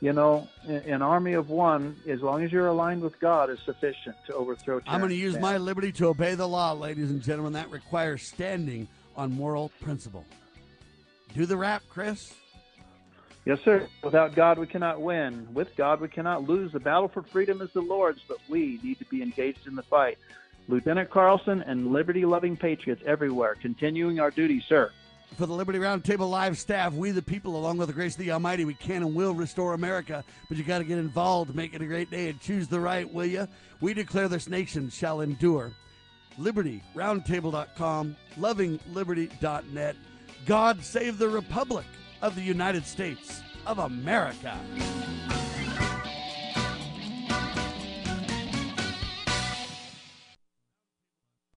you know, an, army of one, as long as you're aligned with God, is sufficient to overthrow. tyranny. I'm going to use my liberty to obey the law, ladies and gentlemen. That requires standing on moral principle. Do the rap, Chris. Yes, sir. Without God, we cannot win. With God, we cannot lose. The battle for freedom is the Lord's, but we need to be engaged in the fight. Lieutenant Carlson and liberty loving patriots everywhere, continuing our duty, sir. For the Liberty Roundtable Live staff, we the people, along with the grace of the Almighty, we can and will restore America. But you got to get involved, make it a great day, and choose the right, will you? We declare this nation shall endure. LibertyRoundtable.com, LovingLiberty.net. God save the Republic of the United States of America.